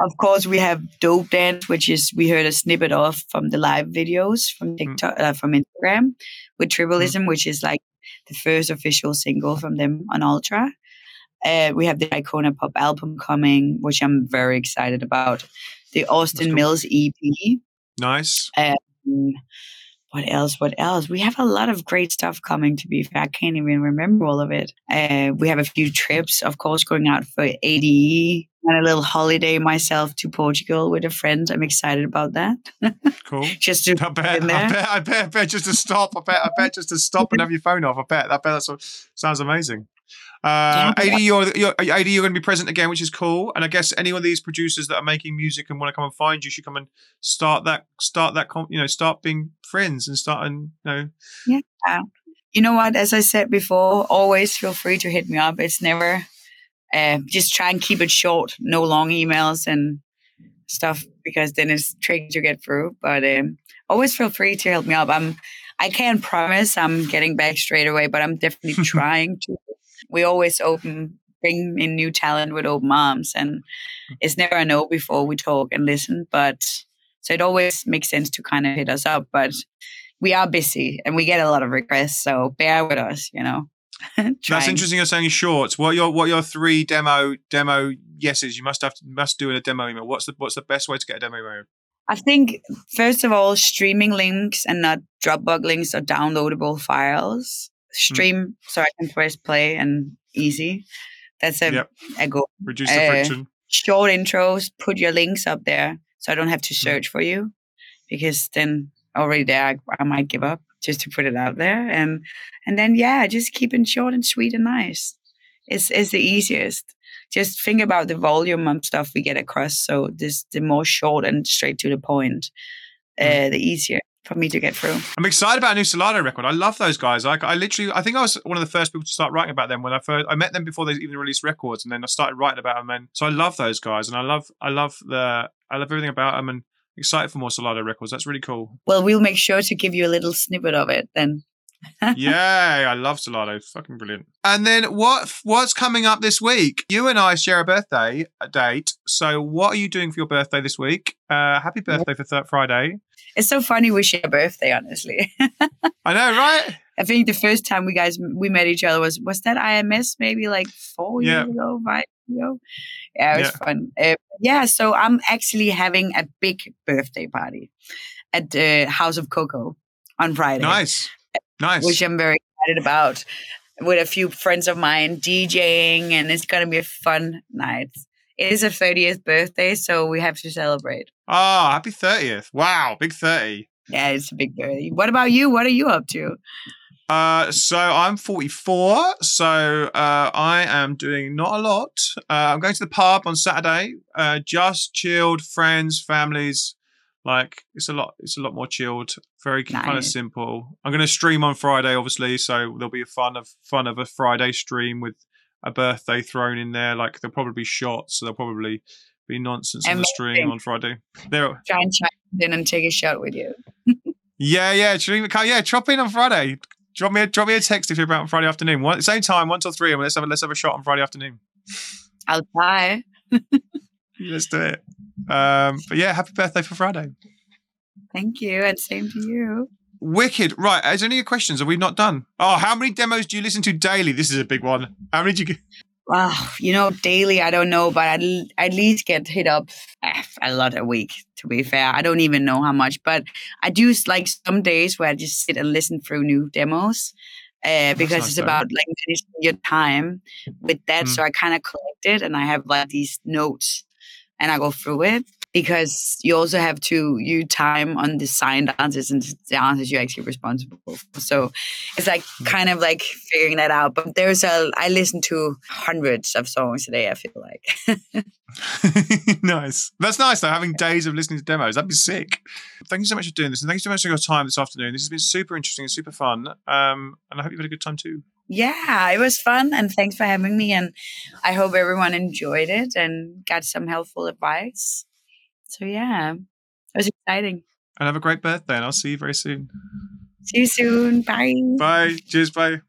of course, we have Dope Dance, which is we heard a snippet of from the live videos from TikTok, uh, from Instagram, with Tribalism, which is like the first official single from them on Ultra. Uh, we have the Icona Pop album coming, which I'm very excited about. The Austin cool. Millz EP. Nice. Um, what else? What else? We have a lot of great stuff coming. To be fair, I can't even remember all of it. Uh, we have a few trips, of course, going out for ADE and a little holiday myself to Portugal with a friend. I'm excited about that. Cool. just to I bet, I bet, I bet, I bet, just to stop. I bet, I bet, just to stop and have your phone off. I bet, I bet that sounds amazing. Uh, AD, you're, you're, AD, you're going to be present again, which is cool. And I guess any of these producers that are making music and want to come and find you should come and start that, start that, you know, start being friends and start and you know. Yeah. You know what? As I said before, always feel free to hit me up. It's never uh, just try and keep it short, no long emails and stuff because then it's tricky to get through. But um, always feel free to help me up. I'm I can't promise I'm getting back straight away, but I'm definitely trying to. We always open bring in new talent with open arms, and mm. it's never a no before we talk and listen. But so it always makes sense to kind of hit us up, but we are busy and we get a lot of requests, so bear with us, you know. That's interesting. You're saying shorts. What are your what your three demo demo yeses? You must have to must do in a demo email. What's the what's the best way to get a demo email? I think first of all, streaming links and not Dropbox links or downloadable files. Stream so I can press play and easy. That's a, Yep. a goal. Reduce the Uh, friction. Short intros, put your links up there so I don't have to Mm. search for you because then already there I, I might give up just to put it out there and and then yeah, just keep it short and sweet and nice. It's it's the easiest. Just think about the volume of stuff we get across. So this the more short and straight to the point, Mm. uh, the easier for me to get through. I'm excited about a new Solardo record. I love those guys. I, I literally, I think I was one of the first people to start writing about them when I first, I met them before they even released records, and then I started writing about them. And so I love those guys, and I love, I love the, I love everything about them, and excited for more Solardo records. That's really cool. Well, we'll make sure to give you a little snippet of it then. yeah, I love Solardo. Fucking brilliant. And then what? What's coming up this week? You and I share a birthday date. So what are you doing for your birthday this week? Uh, happy birthday for th- Friday. It's so funny we share a birthday, honestly. I know, right? I think the first time we guys we met each other was was that IMS maybe like four Yeah. years ago, five years ago. Yeah, it was fun. Uh, yeah, so I'm actually having a big birthday party at the House of Cocoa on Friday, Nice, nice. which I'm very excited about. With a few friends of mine DJing, and it's gonna be a fun night. It is a 30th birthday, so we have to celebrate. Oh, happy thirtieth! Wow, big thirty. Yeah, it's a big birthday. What about you? What are you up to? Uh, so I'm 44. So uh, I am doing not a lot. Uh, I'm going to the pub on Saturday. Uh, just chilled, friends, families. Like it's a lot. It's a lot more chilled. Very kind of simple. I'm going to stream on Friday, obviously. So there'll be a fun of fun of a Friday stream with a birthday thrown in there. Like there'll probably be shots. So there'll probably be nonsense on the stream on Friday. There. Try and chime in and take a shot with you. Yeah, yeah, stream. Yeah, drop in on Friday. Drop me a drop me a text if you're about on Friday afternoon. One, same time, one till three, and let's have a, let's have a shot on Friday afternoon. I'll try. Let's do it. Um, but yeah, happy birthday for Friday. Thank you, and same to you. Wicked. Right. Is there any questions? Have we not done? Oh, how many demos do you listen to daily? This is a big one. How many do you get? Wow, you know, daily I don't know, but I at least get hit up eh, a lot a week. To be fair, I don't even know how much, but I do like some days where I just sit and listen through new demos. Uh, because it's about like managing your time with that. Mm. So I kind of collect it and I have like these notes and I go through it because you also have to you time on the signed answers and the answers you're actually responsible for. So it's like Mm. kind of like figuring that out. But there's a I listen to hundreds of songs a day. I feel like nice. That's nice though. Having days of listening to demos, that'd be sick. Thank you so much for doing this, and thank you so much for your time this afternoon. This has been super interesting and super fun. Um, and I hope you've had a good time too. yeah, it was fun and thanks for having me. And I hope everyone enjoyed it and got some helpful advice. So yeah, it was exciting. And have a great birthday, and I'll see you very soon. See you soon. Bye. Bye. Cheers. Bye.